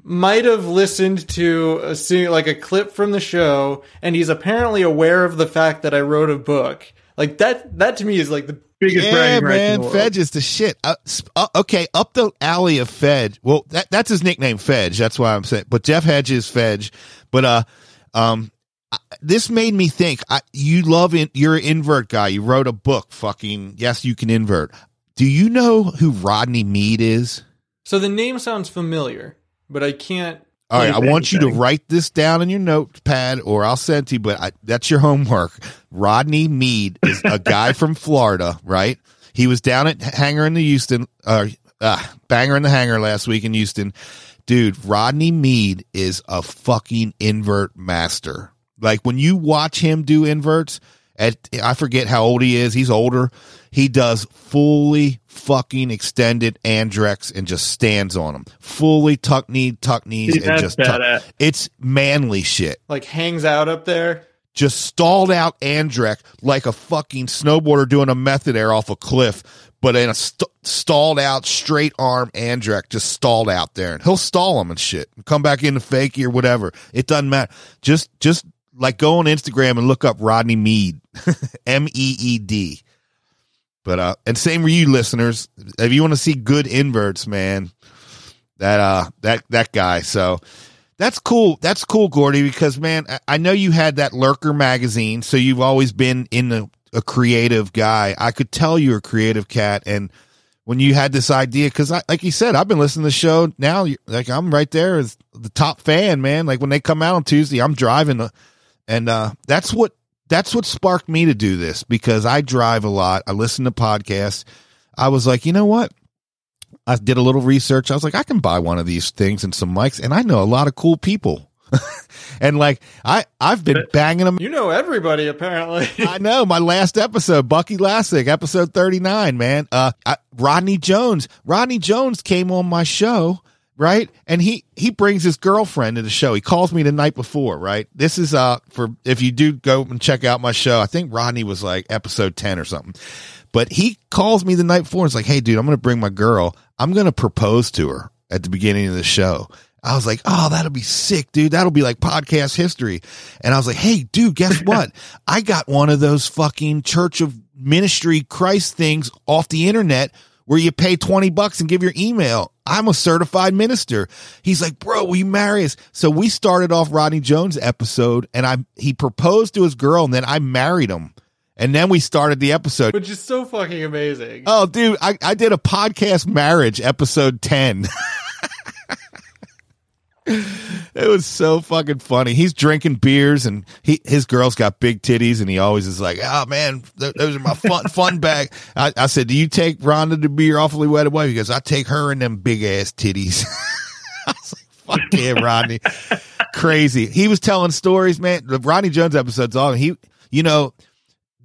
might have listened to a se- like a clip from the show and he's apparently aware of the fact that I wrote a book. Like that that to me is like the Biggest yeah, bragging rights in man. world. Fedge is the shit. Uh, uh, okay, up the alley of Fedge. Well, that that's his nickname, Fedge. That's why I'm saying. But Jeff Hedges, Fedge. But uh, um, this made me think. I, you love in, you're an invert guy. You wrote a book. Fucking yes, you can invert. Do you know who Rodney Mead is? So the name sounds familiar, but I can't All right, I Anything, want you to write this down in your notepad, or I'll send it to you. But I, that's your homework. Rodney Mead is a guy from Florida, right? He was down at Hangar in the Houston, uh, uh, Banger in the Hangar last week in Houston. Dude, Rodney Mead is a fucking invert master. Like when you watch him do inverts, at I forget how old he is. He's older. He does fully fucking extended Andrechts and just stands on them. Fully tuck knee, tuck knees, Dude, and just tuck. It's manly shit. like hangs out up there. Just stalled out Andrechts like a fucking snowboarder doing a method air off a cliff, but in a st- stalled out straight arm Andrechts just stalled out there, and he'll stall him and shit, and come back into fakie or whatever. It doesn't matter. Just just like go on Instagram and look up Rodney Mead, M E E D. But uh, and same for you listeners. If you want to see good inverts, man, that uh that that guy. So that's cool. That's cool, Gordy, because man, I- know you had that Lurker magazine, so you've always been in a, a creative guy. I could tell you're a creative cat, and when you had this idea, because like you said, I've been listening to the show now. Like I'm right there as the top fan, man. Like when they come out on Tuesday, I'm driving, uh, and uh, that's what that's what sparked me to do this because I drive a lot. I listen to podcasts. I was like, you know what? I did a little research. I was like, I can buy one of these things and some mics, and I know a lot of cool people. and like I, I've been banging them. You know everybody apparently. I know my last episode, Bucky Lasek, episode thirty nine. Man, uh, I, Rodney Jones. Rodney Jones came on my show, right? And he he brings his girlfriend to the show. He calls me the night before, right? This is uh for if you do go and check out my show. I think Rodney was like episode ten or something. But he calls me the night before and is like, "Hey, dude, I'm going to bring my girl. I'm going to propose to her at the beginning of the show." I was like, "Oh, that'll be sick, dude. That'll be like podcast history." And I was like, "Hey, dude, guess what? I got one of those fucking Church of Ministry Christ things off the internet where you pay 20 bucks and give your email. I'm a certified minister." He's like, "Bro, will you marry us?" So we started off Rodney Jones episode and I he proposed to his girl and then I married him. And then we started the episode. Which is so fucking amazing. Oh, dude, I, I did a podcast marriage episode 10. it was so fucking funny. He's drinking beers and he his girl's got big titties and he always is like, oh man, th- those are my fun fun bag. I, I said, do you take Rhonda to be your awfully wet away? He goes, I take her and them big ass titties. I was like, fuck yeah, Rodney. Crazy. He was telling stories, man. The Rodney Jones episode's on. He, you know,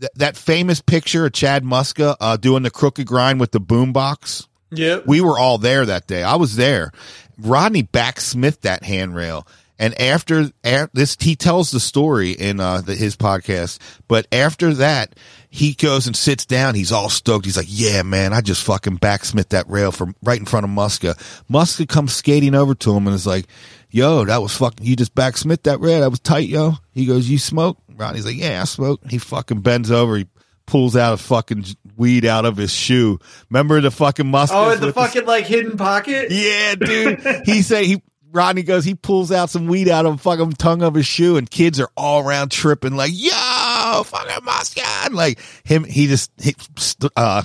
th- that famous picture of Chad Muska uh, doing the crooked grind with the boombox. Yep. We were all there that day. I was there. Rodney backsmithed that handrail. And after, after this, he tells the story in uh, the, his podcast. But after that, he goes and sits down. He's all stoked. He's like, "Yeah, man, I just fucking backsmith that rail from right in front of Muska." Muska comes skating over to him and is like, "Yo, that was fucking. You just backsmith that rail. That was tight, yo." He goes, "You smoke?" Rodney's like, "Yeah, I smoke." He fucking bends over. He pulls out a fucking weed out of his shoe. Remember the fucking Muska? Oh, in the fucking like hidden pocket. Yeah, dude. he said he Rodney goes, he pulls out some weed out of the fucking tongue of his shoe, and kids are all around tripping like, go, fucking Muska. Like him, he just, he, uh,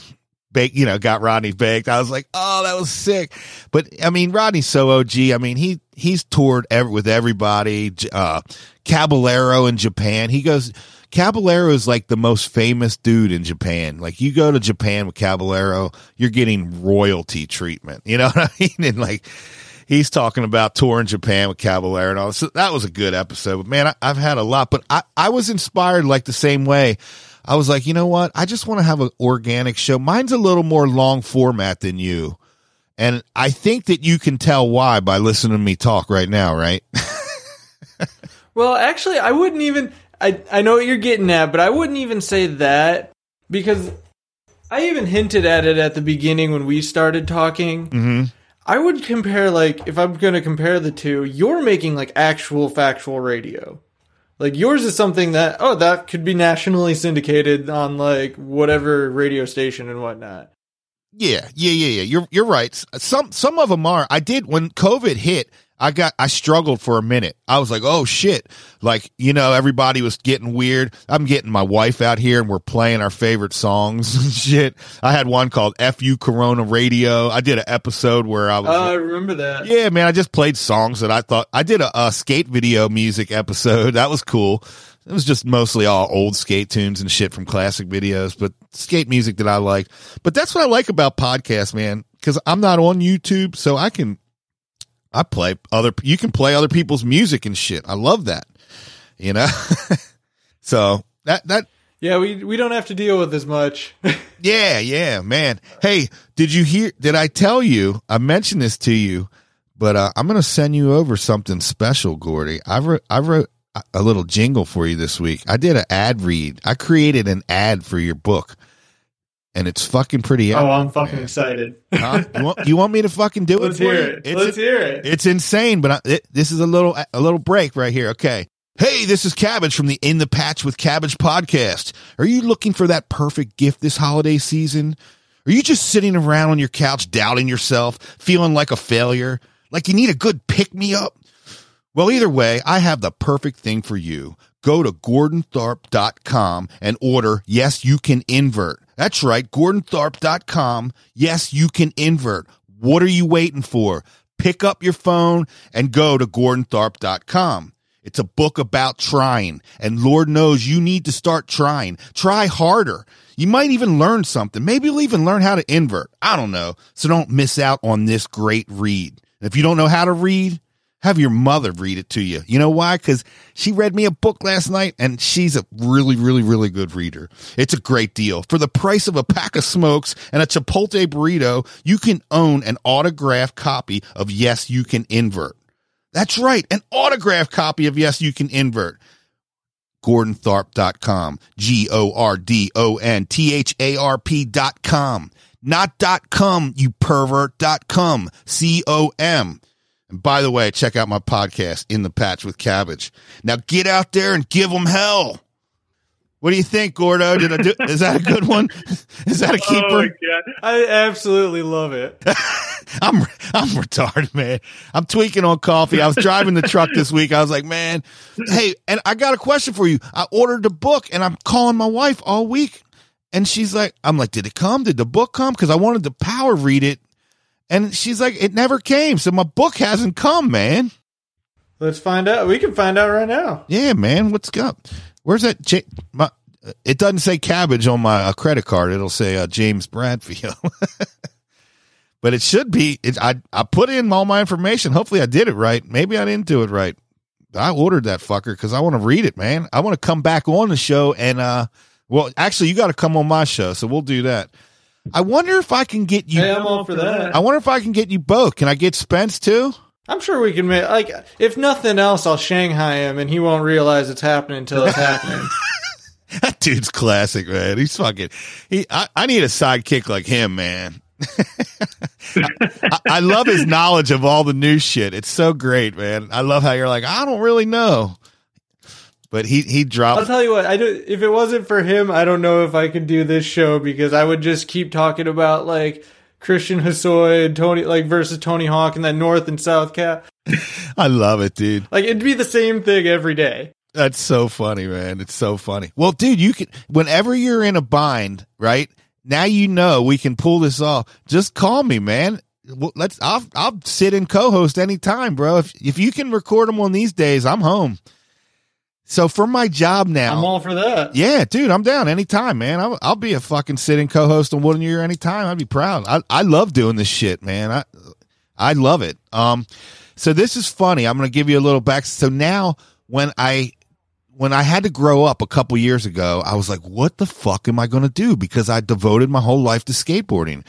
baked, you know, got Rodney baked. I was like, oh, that was sick. But I mean, Rodney's so OG. I mean, he, he's toured ever with everybody. Uh, Caballero in Japan. He goes, Caballero is like the most famous dude in Japan. Like you go to Japan with Caballero, you're getting royalty treatment. You know what I mean? And like he's talking about touring Japan with Caballero and all. So that was a good episode. But man, I, have had a lot. But I, I was inspired like the same way. I was like, you know what? I just want to have an organic show. Mine's a little more long format than you. And I think that you can tell why by listening to me talk right now, right? well, actually, I wouldn't even I I know what you're getting at, but I wouldn't even say that because I even hinted at it at the beginning when we started talking. Mm-hmm. I would compare like if I'm going to compare the two, you're making like actual factual radio. Like yours is something that oh that could be nationally syndicated on like whatever radio station and whatnot. Yeah, yeah, yeah, yeah. You're you're right. Some some of them are. I did when COVID hit. I got I struggled for a minute. I was like, "Oh shit." Like, you know, everybody was getting weird. I'm getting my wife out here and we're playing our favorite songs and shit. I had one called "FU Corona Radio." I did an episode where I was Oh, I remember that. Yeah, man, I just played songs that I thought I did a, a skate video music episode. That was cool. It was just mostly all old skate tunes and shit from classic videos, but skate music that I like. But that's what I like about podcasts, man, because I'm not on YouTube, so I can I play other, you can play other people's music and shit. I love that, you know? so that, that, yeah, we, we don't have to deal with as much. yeah, yeah, man. Hey, did you hear, did I tell you, I mentioned this to you, but, uh, I'm going to send you over something special, Gordy. I wrote, I wrote a little jingle for you this week. I did an ad read. I created an ad for your book and it's fucking pretty. Oh, I'm fucking man. excited. huh? you, want, you, want, me to fucking do Let's it? Let's hear it. It's, Let's hear it. It's insane, but I, it, this is a little a little break right here. Okay. Hey, this is Cabbage from the In the Patch with Cabbage podcast. Are you looking for that perfect gift this holiday season? Are you just sitting around on your couch doubting yourself, feeling like a failure, like you need a good pick me up? Well, either way, I have the perfect thing for you. Go to gordontharp.com and order Yes, You Can Invert. That's right, gordontharp.com. Yes, you can invert. What are you waiting for? Pick up your phone and go to gordontharp.com. It's a book about trying, and Lord knows you need to start trying. Try harder. You might even learn something. Maybe you'll even learn how to invert. I don't know. So don't miss out on this great read. If you don't know how to read, have your mother read it to you. You know why? Because she read me a book last night and she's a really, really, really good reader. It's a great deal. For the price of a pack of smokes and a Chipotle burrito, you can own an autographed copy of Yes, You Can Invert. That's right, an autographed copy of Yes, You Can Invert. GordonTharp.com. G O R D O N T H A R P.com. Not dot com, you pervert. Dot com. C O M. And by the way, check out my podcast, In the Patch with Cabbage. Now get out there and give them hell. What do you think, Gordo? Did I do? Is that a good one? Is that a oh, keeper? Oh I absolutely love it. I'm I'm retarded, man. I'm tweaking on coffee. I was driving the truck this week. I was like, man, hey, and I got a question for you. I ordered the book, and I'm calling my wife all week, and she's like, I'm like, did it come? Did the book come? Because I wanted to power read it and she's like, it never came. So my book hasn't come, man. Let's find out. We can find out right now. Yeah, man. What's up? Where's that? J- my, it doesn't say cabbage on my uh, credit card. It'll say uh, James Bradfield. but it should be. It, I I put in all my information. Hopefully, I did it right. Maybe I didn't do it right. I ordered that fucker because I want to read it, man. I want to come back on the show and uh, well, actually, you got to come on my show, so we'll do that. I wonder if I can get you. Hey, I'm all for that. I wonder if I can get you both. Can I get Spence too? I'm sure we can make like if nothing else, I'll Shanghai him and he won't realize it's happening until it's happening. that dude's classic, man. He's fucking. He. I, I need a sidekick like him, man. I, I, love his knowledge of all the new shit. It's so great, man. I love how you're like, I don't really know. But he he dropped. I'll tell you what. I do. If it wasn't for him, I don't know if I could do this show because I would just keep talking about like Christian Hosoi and Tony like versus Tony Hawk and that North and South Cap. I love it, dude. Like it'd be the same thing every day. That's so funny, man. It's so funny. Well, dude, you can whenever you're in a bind, right? Now you know we can pull this off. Just call me, man. Let's. I'll I'll sit and co-host anytime, bro. If if you can record them on these days, I'm home. So for my job now, I'm all for that. yeah, dude, I'm down anytime, man. I'll, I'll be a fucking sitting co-host on one year anytime. I'd be proud. I, I love doing this shit, man. I I love it. Um, so this is funny. I'm going to give you a little back. So now when I when I had to grow up a couple years ago, I was like, what the fuck am I going to do? Because I devoted my whole life to skateboarding.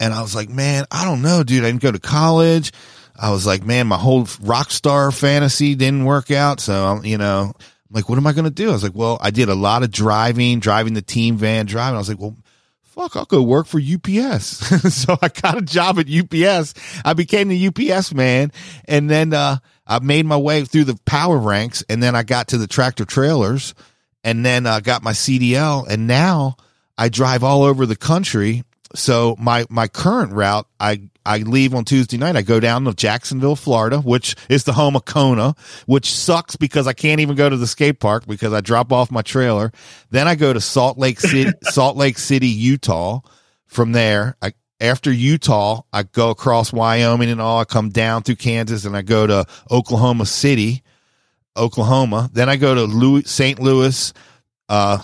And I was like, man, I don't know, dude. I didn't go to college. I was like, man, my whole rock star fantasy didn't work out. So, you know, like, what am I going to do? I was like, well, I did a lot of driving, driving the team van, driving. I was like, well, fuck, I'll go work for UPS. so I got a job at UPS. I became the UPS man. And then, uh, I made my way through the power ranks and then I got to the tractor trailers and then I uh, got my CDL and now I drive all over the country. So my, my current route, I, I leave on Tuesday night. I go down to Jacksonville, Florida, which is the home of Kona, which sucks because I can't even go to the skate park because I drop off my trailer. Then I go to Salt Lake City, Salt Lake City, Utah. From there, I after Utah, I go across Wyoming and all. I come down through Kansas and I go to Oklahoma City, Oklahoma. Then I go to Louis, St. Louis. Uh,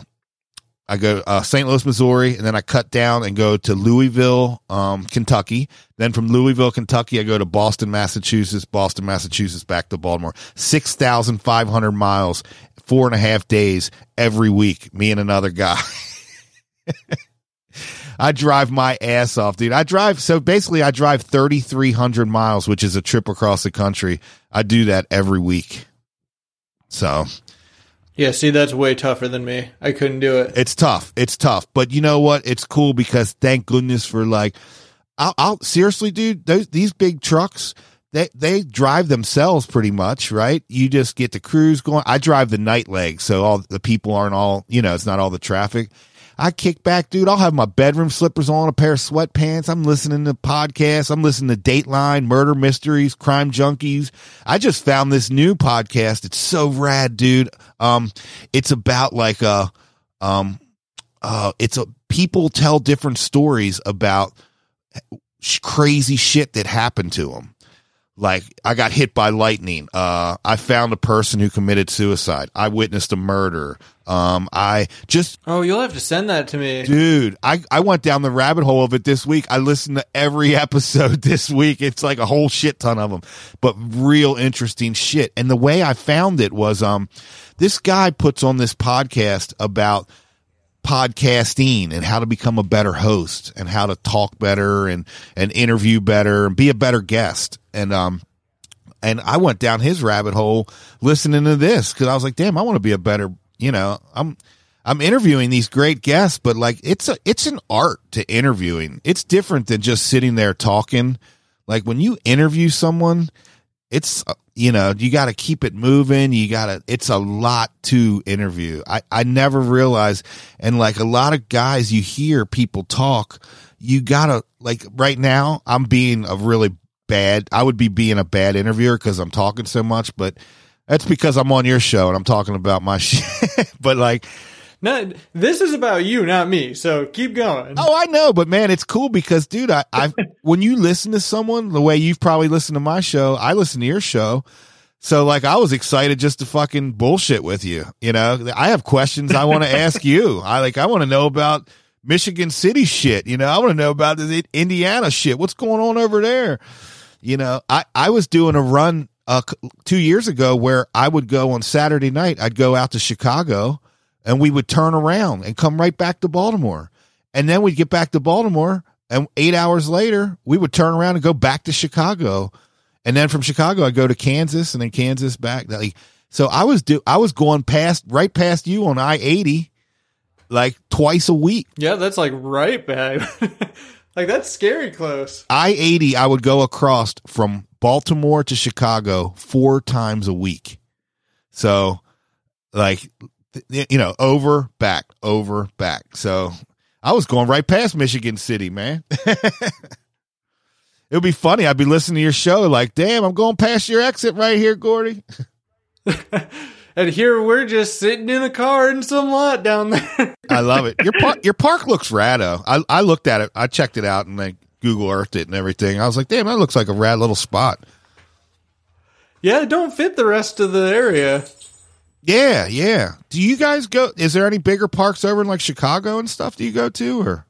I go uh, St. Louis, Missouri, and then I cut down and go to Louisville, um, Kentucky. Then from Louisville, Kentucky, I go to Boston, Massachusetts. Boston, Massachusetts, back to Baltimore. Six thousand five hundred miles, four and a half days every week. Me and another guy. I drive my ass off, dude. I drive so basically I drive 3300 miles, which is a trip across the country. I do that every week. So, yeah, see that's way tougher than me. I couldn't do it. It's tough. It's tough. But you know what? It's cool because thank goodness for like I'll, I'll seriously dude, those these big trucks they they drive themselves pretty much, right? You just get the crews going. I drive the night leg, so all the people aren't all, you know, it's not all the traffic. I kick back, dude. I'll have my bedroom slippers on, a pair of sweatpants. I'm listening to podcasts. I'm listening to Dateline, Murder Mysteries, Crime Junkies. I just found this new podcast. It's so rad, dude. Um, it's about like a, um, uh, it's a people tell different stories about crazy shit that happened to them like I got hit by lightning. Uh, I found a person who committed suicide. I witnessed a murder. Um, I just oh, you'll have to send that to me, dude. I I went down the rabbit hole of it this week. I listened to every episode this week. It's like a whole shit ton of them, but real interesting shit. And the way I found it was, um, this guy puts on this podcast about podcasting and how to become a better host and how to talk better and and interview better and be a better guest and um and I went down his rabbit hole listening to this because I was like, damn, I want to be a better, you know, I'm I'm interviewing these great guests, but like it's a it's an art to interviewing. It's different than just sitting there talking. Like when you interview someone, it's you know you got to keep it moving. You got to it's a lot to interview. I i never realized and like a lot of guys you hear people talk you gotta like right now i'm being a really bad i would be being a bad interviewer because i'm talking so much but that's because i'm on your show and i'm talking about my shit. But like no, this is about you, not me. So keep going. Oh, I know, but man, it's cool because, dude, I, I when you listen to someone the way you've probably listened to my show, I listen to your show. So like, I was excited just to fucking bullshit with you. You know, I have questions I want to ask you. I like, I want to know about Michigan City shit. You know, I want to know about the Indiana shit. What's going on over there? You know, I I was doing a run uh, two years ago where I would go on Saturday night. I'd go out to Chicago and we would turn around and come right back to Baltimore. And then we'd get back to Baltimore and eight hours later we would turn around and go back to Chicago. And then from Chicago I'd go to Kansas and then Kansas back. Like, So I was do I was going past right past you on I eighty like twice a week. Yeah, that's like right back. like that's scary close. I eighty I would go across from Baltimore to Chicago four times a week. So like you know, over, back, over, back. So I was going right past Michigan City, man. it would be funny. I'd be listening to your show like, damn, I'm going past your exit right here, Gordy. And here we're just sitting in a car in some lot down there. I love it. Your park, your park looks rado. I, I looked at it. I checked it out and like Google Earthed it and everything. I was like, damn, that looks like a rad little spot. yeah, it don't fit the rest of the area. Yeah, yeah. Do you guys go? Is there any bigger parks over in like Chicago and stuff? Do you go to or?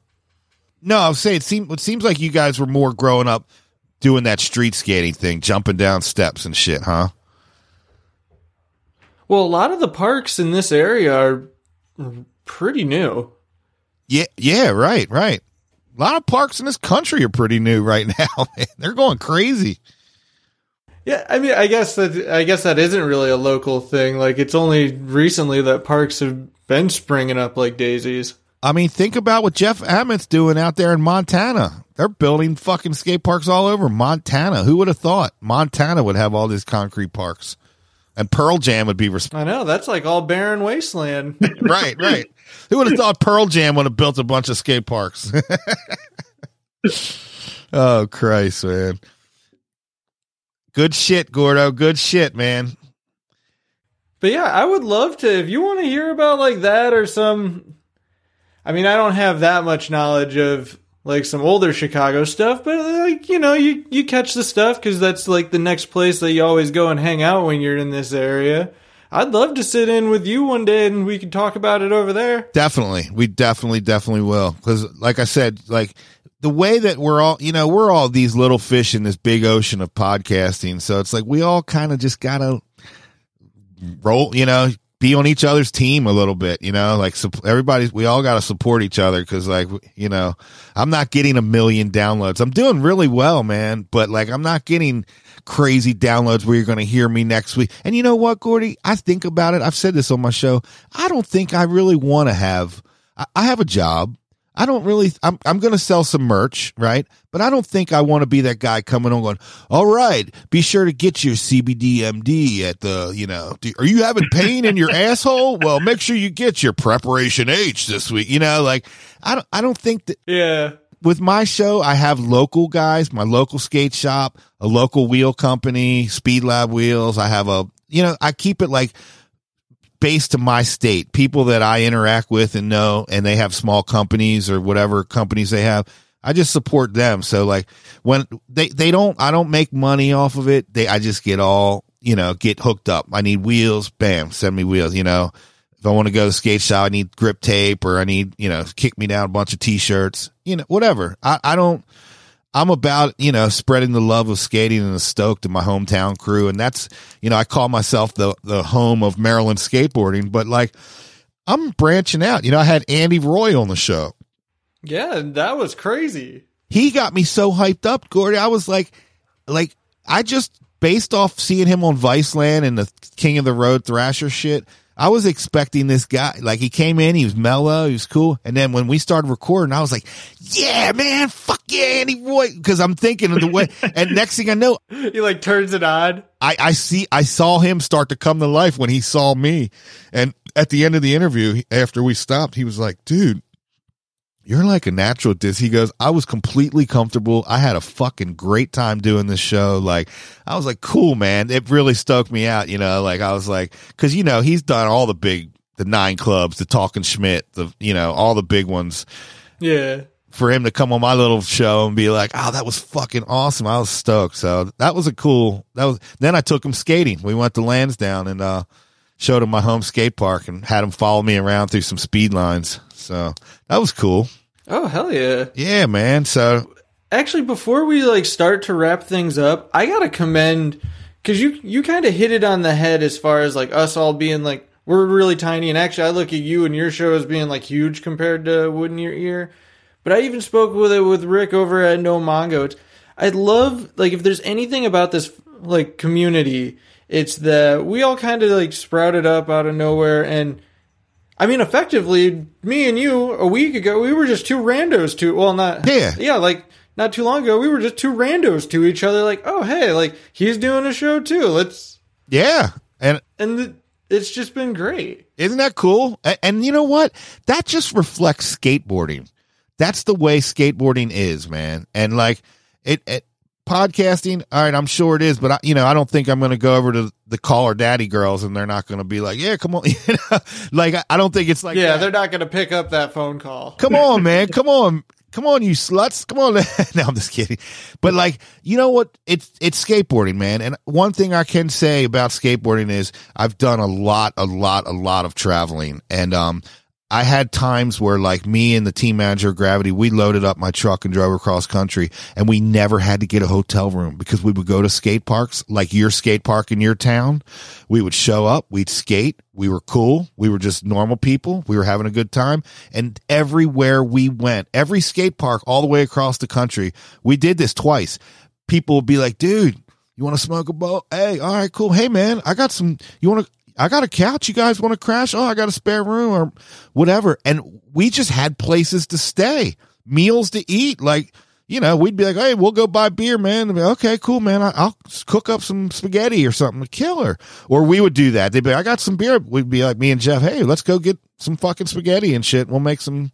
No, I was saying it seems it seems like you guys were more growing up doing that street skating thing, jumping down steps and shit, huh? Well, a lot of the parks in this area are pretty new. Yeah, yeah, right, right. A lot of parks in this country are pretty new right now. Man. They're going crazy. Yeah, I mean, I guess that I guess that isn't really a local thing. Like, it's only recently that parks have been springing up like daisies. I mean, think about what Jeff Ament's doing out there in Montana. They're building fucking skate parks all over Montana. Who would have thought Montana would have all these concrete parks? And Pearl Jam would be resp- I know that's like all barren wasteland. right, right. Who would have thought Pearl Jam would have built a bunch of skate parks? oh Christ, man. Good shit, Gordo. Good shit, man. But yeah, I would love to if you want to hear about like that or some I mean, I don't have that much knowledge of like some older Chicago stuff, but like, you know, you you catch the stuff cuz that's like the next place that you always go and hang out when you're in this area. I'd love to sit in with you one day and we can talk about it over there. Definitely. We definitely, definitely will. Cause like I said, like the way that we're all, you know, we're all these little fish in this big ocean of podcasting. So it's like we all kind of just gotta roll, you know, be on each other's team a little bit, you know, like everybody's, we all got to support each other. Cause like, you know, I'm not getting a million downloads. I'm doing really well, man, but like, I'm not getting crazy downloads where you're going to hear me next week. And you know what, Gordy? I think about it. I've said this on my show. I don't think I really want to have, I, I have a job. I don't really. I'm I'm going to sell some merch, right? But I don't think I want to be that guy coming on going. All right, be sure to get your CBDMD at the. You know, do, are you having pain in your asshole? Well, make sure you get your preparation H this week. You know, like I don't. I don't think that Yeah. with my show, I have local guys, my local skate shop, a local wheel company, Speed Lab Wheels. I have a, you know, I keep it like based to my state, people that I interact with and know, and they have small companies or whatever companies they have. I just support them. So like when they, they don't, I don't make money off of it. They, I just get all, you know, get hooked up. I need wheels. Bam. Send me wheels, you know, if I want to go to skate shop, I need grip tape or I need, you know, kick me down a bunch of t-shirts, you know, whatever. I, I don't, I'm about, you know, spreading the love of skating and the stoke to my hometown crew. And that's, you know, I call myself the, the home of Maryland skateboarding, but like I'm branching out. You know, I had Andy Roy on the show. Yeah, that was crazy. He got me so hyped up, Gordy. I was like, like, I just based off seeing him on Viceland and the King of the Road Thrasher shit. I was expecting this guy, like he came in, he was mellow, he was cool. And then when we started recording, I was like, yeah, man, fuck yeah, Andy Roy. Cause I'm thinking of the way, and next thing I know, He like turns it on. I, I see, I saw him start to come to life when he saw me. And at the end of the interview, after we stopped, he was like, dude, you're like a natural at this. He goes, I was completely comfortable. I had a fucking great time doing this show. Like, I was like, cool, man. It really stoked me out, you know, like I was like, cause you know, he's done all the big, the nine clubs, the talking Schmidt, the, you know, all the big ones Yeah. for him to come on my little show and be like, "Oh, that was fucking awesome." I was stoked. So that was a cool. That was. Then I took him skating. We went to Lansdowne and uh, showed him my home skate park and had him follow me around through some speed lines. So that was cool. Oh hell yeah. Yeah, man. So Actually, before we like start to wrap things up, I gotta commend because you you kind of hit it on the head as far as like us all being like we're really tiny, and actually, I look at you and your show as being like huge compared to Wood in Your Ear. But I even spoke with it with Rick over at No Mongo. It's, I love like if there's anything about this like community, it's that we all kind of like sprouted up out of nowhere and. I mean, effectively, me and you a week ago, we were just two randos to, well, not, Yeah. yeah, like not too long ago, we were just two randos to each other, like, oh, hey, like he's doing a show too. Let's, yeah, and and th- it's just been great. Isn't that cool? A- And you know what? That just reflects skateboarding. That's the way skateboarding is, man. And like it, it podcasting? All right, I'm sure it is, but I, you know, I don't think I'm going to go over to the Call Her Daddy girls and they're not going to be like, yeah, come on. You know? like, I- I don't think it's like, Yeah, that. they're not going to pick up that phone call. come on, man. Come on. Come on, you sluts. Come on. no, I'm just kidding. But like, you know what? It's it's skateboarding, man. And one thing I can say about skateboarding is I've done a lot, a lot, a lot of traveling. And um I had times where like me and the team manager of Gravity, we loaded up my truck and drove across country and we never had to get a hotel room because we would go to skate parks, like your skate park in your town. We would show up, we'd skate. We were cool. We were just normal people. We were having a good time. And everywhere we went, every skate park all the way across the country, we did this twice. People would be like, dude, you want to smoke a bowl? Hey, all right, cool. Hey, man, I got some, you want to, I got a couch. You guys want to crash? Oh, I got a spare room or whatever. And we just had places to stay, meals to eat. Like, you know, we'd be like, hey, we'll go buy beer, man. Be, okay, cool, man. I, I'll cook up some spaghetti or something to kill her. Or we would do that. They'd be like, I got some beer. We'd be like, me and Jeff, hey, let's go get some fucking spaghetti and shit. We'll make some,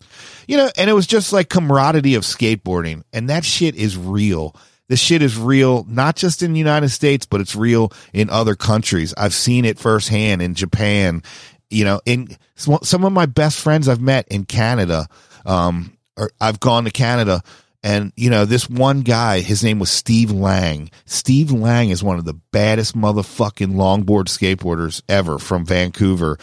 you know, and it was just like camaraderie of skateboarding. And that shit is real. This shit is real, not just in the United States, but it's real in other countries. I've seen it firsthand in Japan, you know, in some of my best friends I've met in Canada. Um, or I've gone to Canada and, you know, this one guy, his name was Steve Lang. Steve Lang is one of the baddest motherfucking longboard skateboarders ever from Vancouver.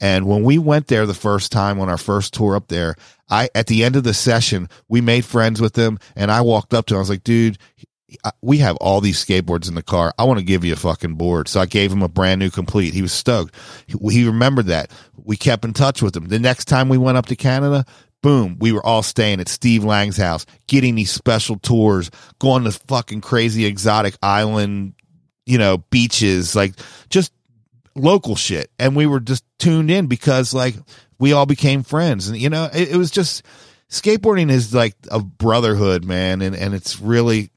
And when we went there the first time on our first tour up there, I, at the end of the session, we made friends with him and I walked up to him. I was like, dude, we have all these skateboards in the car. I want to give you a fucking board. So I gave him a brand new complete. He was stoked. He, he remembered that. We kept in touch with him. The next time we went up to Canada, boom, we were all staying at Steve Lang's house, getting these special tours, going to fucking crazy exotic island, you know, beaches, like just local shit. And we were just tuned in because like we all became friends. And, you know, it, it was just skateboarding is like a brotherhood, man. And, and it's really,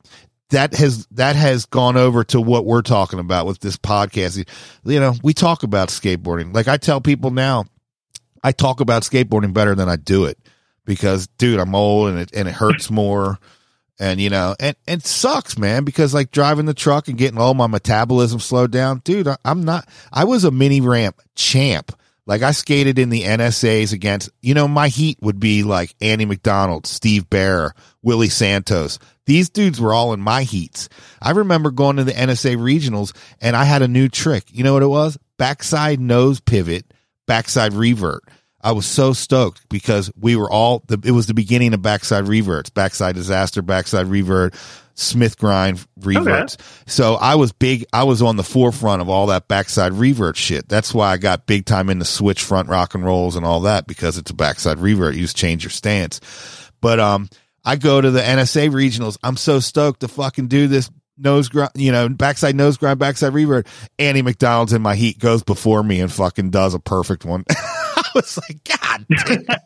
that has that has gone over to what we're talking about with this podcast. You know, we talk about skateboarding. Like I tell people now, I talk about skateboarding better than I do it because, dude, I'm old and it and it hurts more. And you know, and, and it sucks, man, because like driving the truck and getting all my metabolism slowed down, dude. I, I'm not. I was a mini ramp champ. Like I skated in the NSAs against, you know, my heat would be like Andy Macdonald, Steve Berra, Willie Santos. These dudes were all in my heats. I remember going to the NSA regionals and I had a new trick. You know what it was? Backside nose pivot, backside revert. I was so stoked because we were all the, it was the beginning of backside reverts, backside disaster, backside revert, Smith grind reverts. So I was big. I was on the forefront of all that backside revert shit. That's why I got big time into switch front rock and rolls and all that because it's a backside revert. You just change your stance. But, um, I go to the NSA regionals. I'm so stoked to fucking do this nose grind, you know, backside nose grind, backside revert. Andy Macdonald's in my heat goes before me and fucking does a perfect one. I was like, God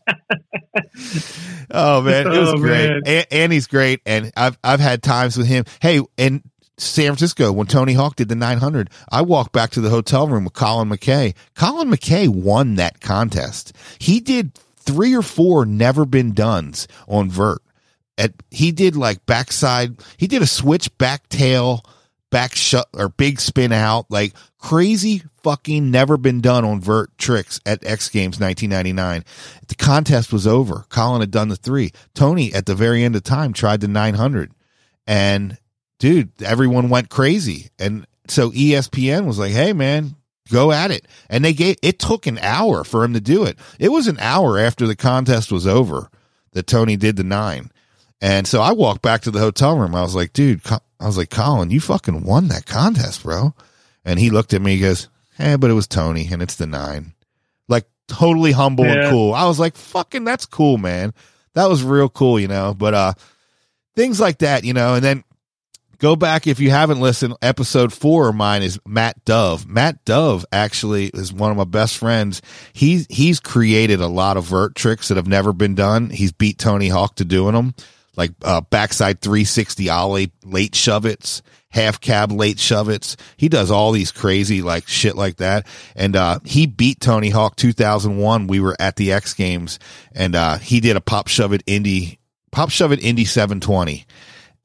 oh man, it was Oh, great. man. A- Andy's great, and I've I've had times with him. Hey, in San Francisco when Tony Hawk did the 900, I walked back to the hotel room with Colin McKay. Colin McKay won that contest. He did three or four never been done's on vert. At he did like backside. He did a switch back tail, back shut or big spin out, like crazy fucking never been done on vert tricks at X Games 1999. The contest was over. Colin had done the three. Tony at the very end of time tried the 900, and dude, everyone went crazy. And so ESPN was like, "Hey, man." Go at it. And they gave, it took an hour for him to do it. It was an hour after the contest was over that Tony did the nine. And so I walked back to the hotel room. I was like, dude, I was like, Colin, you fucking won that contest, bro. And he looked at me, he goes, Hey, but it was Tony and it's the nine. Like totally humble and cool. I was like, fucking, that's cool, man. That was real cool, you know, but, uh, things like that, you know, and then go back if you haven't listened. Episode four of mine is Matt Dove. Matt Dove actually is one of my best friends. He's he's created a lot of vert tricks that have never been done. He's beat Tony Hawk to doing them, like uh, backside 360 ollie, late shove its, half cab late shove its. He does all these crazy like shit like that. And uh, he beat Tony Hawk 2001. We were at the X Games, and uh, he did a pop shove it indie pop shove it indie 720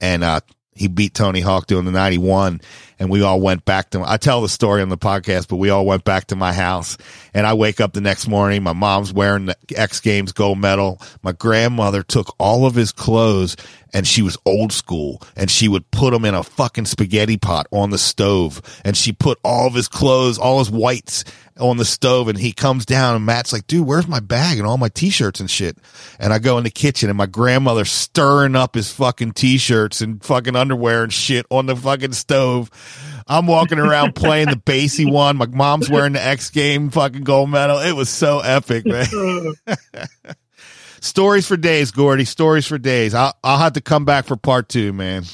and uh he beat Tony Hawk doing the 91 and we all went back to, I tell the story on the podcast, but we all went back to my house and I wake up the next morning. My mom's wearing the X Games gold medal. My grandmother took all of his clothes and she was old school and she would put them in a fucking spaghetti pot on the stove and she put all of his clothes, all his whites on the stove and he comes down and Matt's like, dude, where's my bag and all my t-shirts and shit? And I go in the kitchen and my grandmother stirring up his fucking t-shirts and fucking underwear and shit on the fucking stove. I'm walking around playing the bassy one. My mom's wearing the X game fucking gold medal. It was so epic, man. Stories for days, Gordy. Stories for days. I'll, I'll have to come back for part two, man.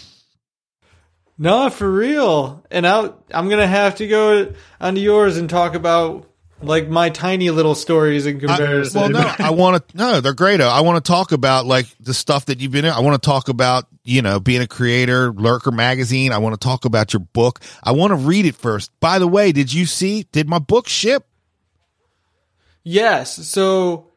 No, for real. And I I'm gonna have to go onto yours and talk about like my tiny little stories in comparison. I, well, no, I want to. No, they're great. I want to talk about like the stuff that you've been in. I want to talk about you know being a creator, Lurker magazine. I want to talk about your book. I want to read it first. By the way, did you see? Did my book ship? Yes. So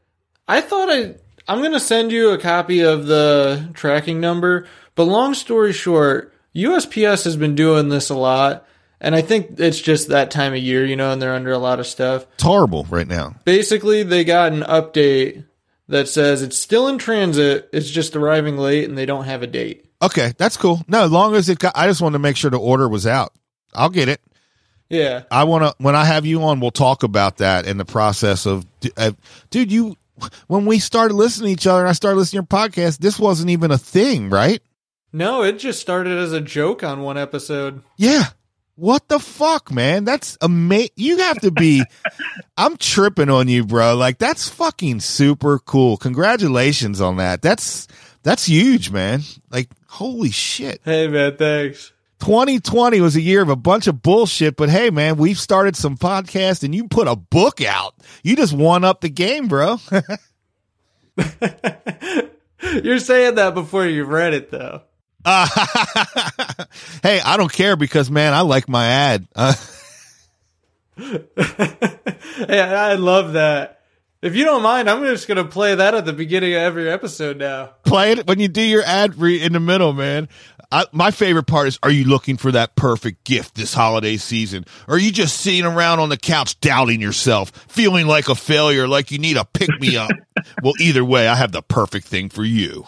I thought I I'm going to send you a copy of the tracking number. But long story short, USPS has been doing this a lot. And I think it's just that time of year, you know, and they're under a lot of stuff. It's horrible right now. Basically, they got an update that says it's still in transit. It's just arriving late and they don't have a date. Okay, that's cool. No, as long as it got, I just wanted to make sure the order was out. I'll get it. Yeah. I want to, when I have you on, we'll talk about that in the process of, uh, dude, you, when we started listening to each other and I started listening to your podcast, this wasn't even a thing, right? No, it just started as a joke on one episode. Yeah. What the fuck, man? That's amazing. You have to be. I'm tripping on you, bro. Like that's fucking super cool. Congratulations on that. That's that's huge, man. Like holy shit. Hey, man, thanks. 2020 was a year of a bunch of bullshit, but hey, man, we've started some podcasts and you put a book out. You just won up the game, bro. You're saying that before you've read it, though. Uh, hey, I don't care because, man, I like my ad. Uh, hey, I love that. If you don't mind, I'm just going to play that at the beginning of every episode now. Play it when you do your ad re- in the middle, man. I, my favorite part is: Are you looking for that perfect gift this holiday season? Or are you just sitting around on the couch doubting yourself, feeling like a failure, like you need a pick me up? well, either way, I have the perfect thing for you.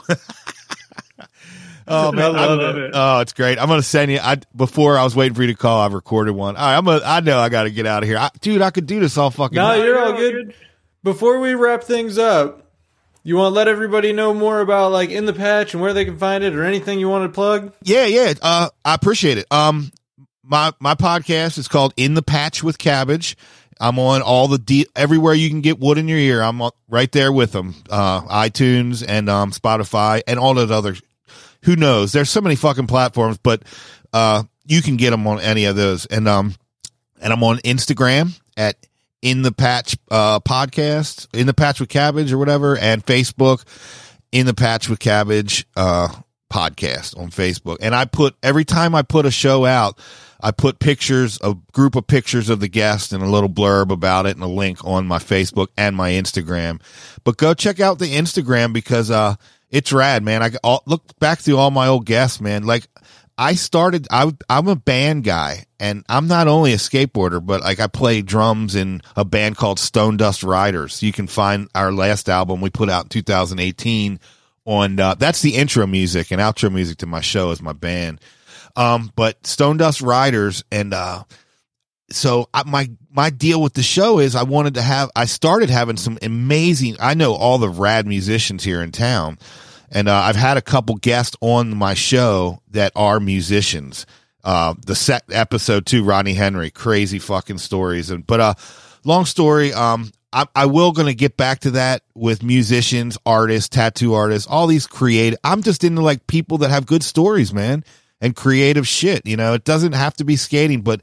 Oh man, I love I, it. Oh, it's great. I'm gonna send you. I before I was waiting for you to call. I've recorded one. All right, I'm. A, I know I got to get out of here, I, dude. I could do this all fucking. No, you're all good. Before we wrap things up, you want to let everybody know more about like in the patch and where they can find it, or anything you want to plug? Yeah, yeah. Uh, I appreciate it. Um, my my podcast is called In the Patch with Cabbage. I'm on all the de- everywhere you can get wood in your ear. I'm right there with them. Uh, iTunes and um, Spotify and all that other who knows? There's so many fucking platforms, but uh, you can get them on any of those. And um, and I'm on Instagram at in the patch uh podcast, in the patch with cabbage or whatever, and Facebook in the patch with cabbage uh podcast on Facebook. And I put every time I put a show out, I put pictures, a group of pictures of the guest and a little blurb about it and a link on my Facebook and my Instagram. But go check out the Instagram because uh it's rad, man. I all, look back through all my old guests, man. Like I started, I, I'm a band guy and I'm not only a skateboarder, but like I play drums in a band called Stone Dust Riders. You can find our last album we put out in 2018 on, uh, that's the intro music and outro music to my show is my band. Um, but Stone Dust Riders and, uh, so I, my my deal with the show is I wanted to have I started having some amazing I know all the rad musicians here in town and uh, I've had a couple guests on my show that are musicians. Uh, the set episode two, Ronnie Henry, crazy fucking stories. And but uh, long story. Um, I, I will going to get back to that with musicians, artists, tattoo artists, all these creative. I'm just into like people that have good stories, man, and creative shit. You know, it doesn't have to be skating, but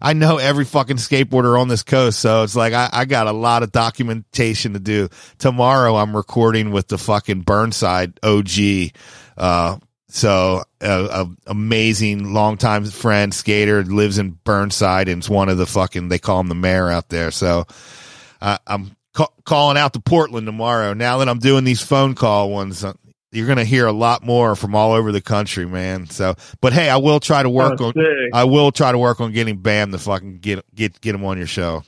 I know every fucking skateboarder on this coast, so it's like I, I, got a lot of documentation to do. Tomorrow I'm recording with the fucking Burnside OG. Uh, so a, a amazing longtime friend skater lives in Burnside and it's one of the fucking they call him the mayor out there. So uh, I'm ca- calling out to Portland tomorrow. Now that I'm doing these phone call ones, you're gonna hear a lot more from all over the country, man. So, but hey, I will try to work Oh, on. sick. I will try to work on getting Bam to fucking get get get him on your show,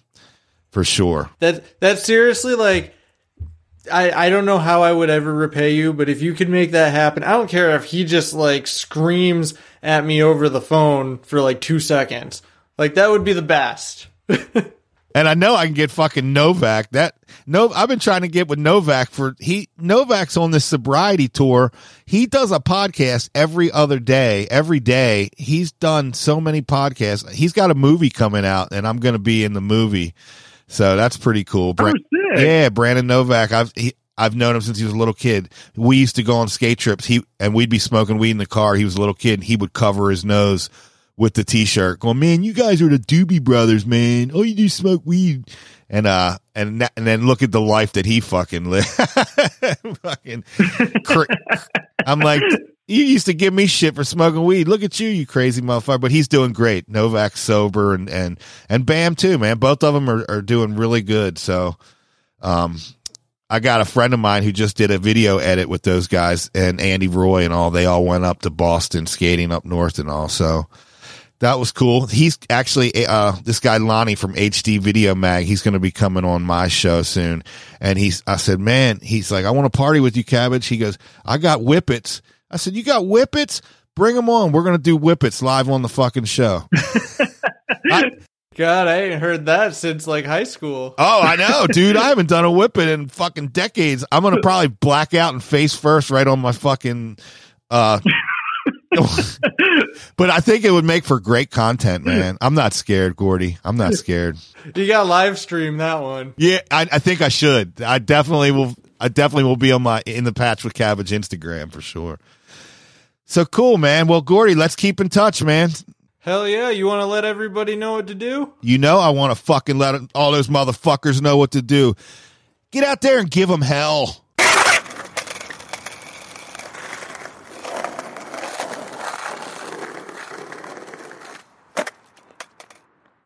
for sure. That that seriously like I I don't know how I would ever repay you, but if you could make that happen, I don't care if he just like screams at me over the phone for like 2 seconds. Like that would be the best. And I know I can get fucking Novak. That no, I've been trying to get with Novak for he Novak's on this sobriety tour. He does a podcast every other day, every day. He's done so many podcasts. He's got a movie coming out, and I'm going to be in the movie. So that's pretty cool. Oh, yeah, Brandon Novak. I've he, I've known him since he was a little kid. We used to go on skate trips. He and we'd be smoking weed in the car. He was a little kid. and He would cover his nose with the t-shirt, going, "Man, you guys are the Doobie Brothers, man. Oh, you do smoke weed." And uh, and and then look at the life that he fucking lived. fucking, I'm like, you used to give me shit for smoking weed. Look at you, you crazy motherfucker. But he's doing great. Novak's sober, and and and Bam too, man. Both of them are, are doing really good. So, um, I got a friend of mine who just did a video edit with those guys and Andy Roy and all. They all went up to Boston skating up north and all. So that was cool. He's actually uh this guy Lonnie from HD Video Mag. He's going to be coming on my show soon. And he's I said, "Man, he's like, I want to party with you, Cabbage." He goes, "I got whippets." I said, "You got whippets? Bring them on. We're going to do whippets live on the fucking show." God, I ain't heard that since like high school. Oh, I know, dude. I haven't done a whippet in fucking decades. I'm gonna probably black out and face first right on my fucking uh but I think it would make for great content, man. I'm not scared, Gordy. I'm not scared. You got live stream that one. Yeah, I, I think I should. I definitely will I definitely will be on my in the patch with cabbage Instagram for sure. So cool, man. Well, Gordy, let's keep in touch, man. Hell yeah, you want to let everybody know what to do? You know I want to fucking let all those motherfuckers know what to do. Get out there and give them hell.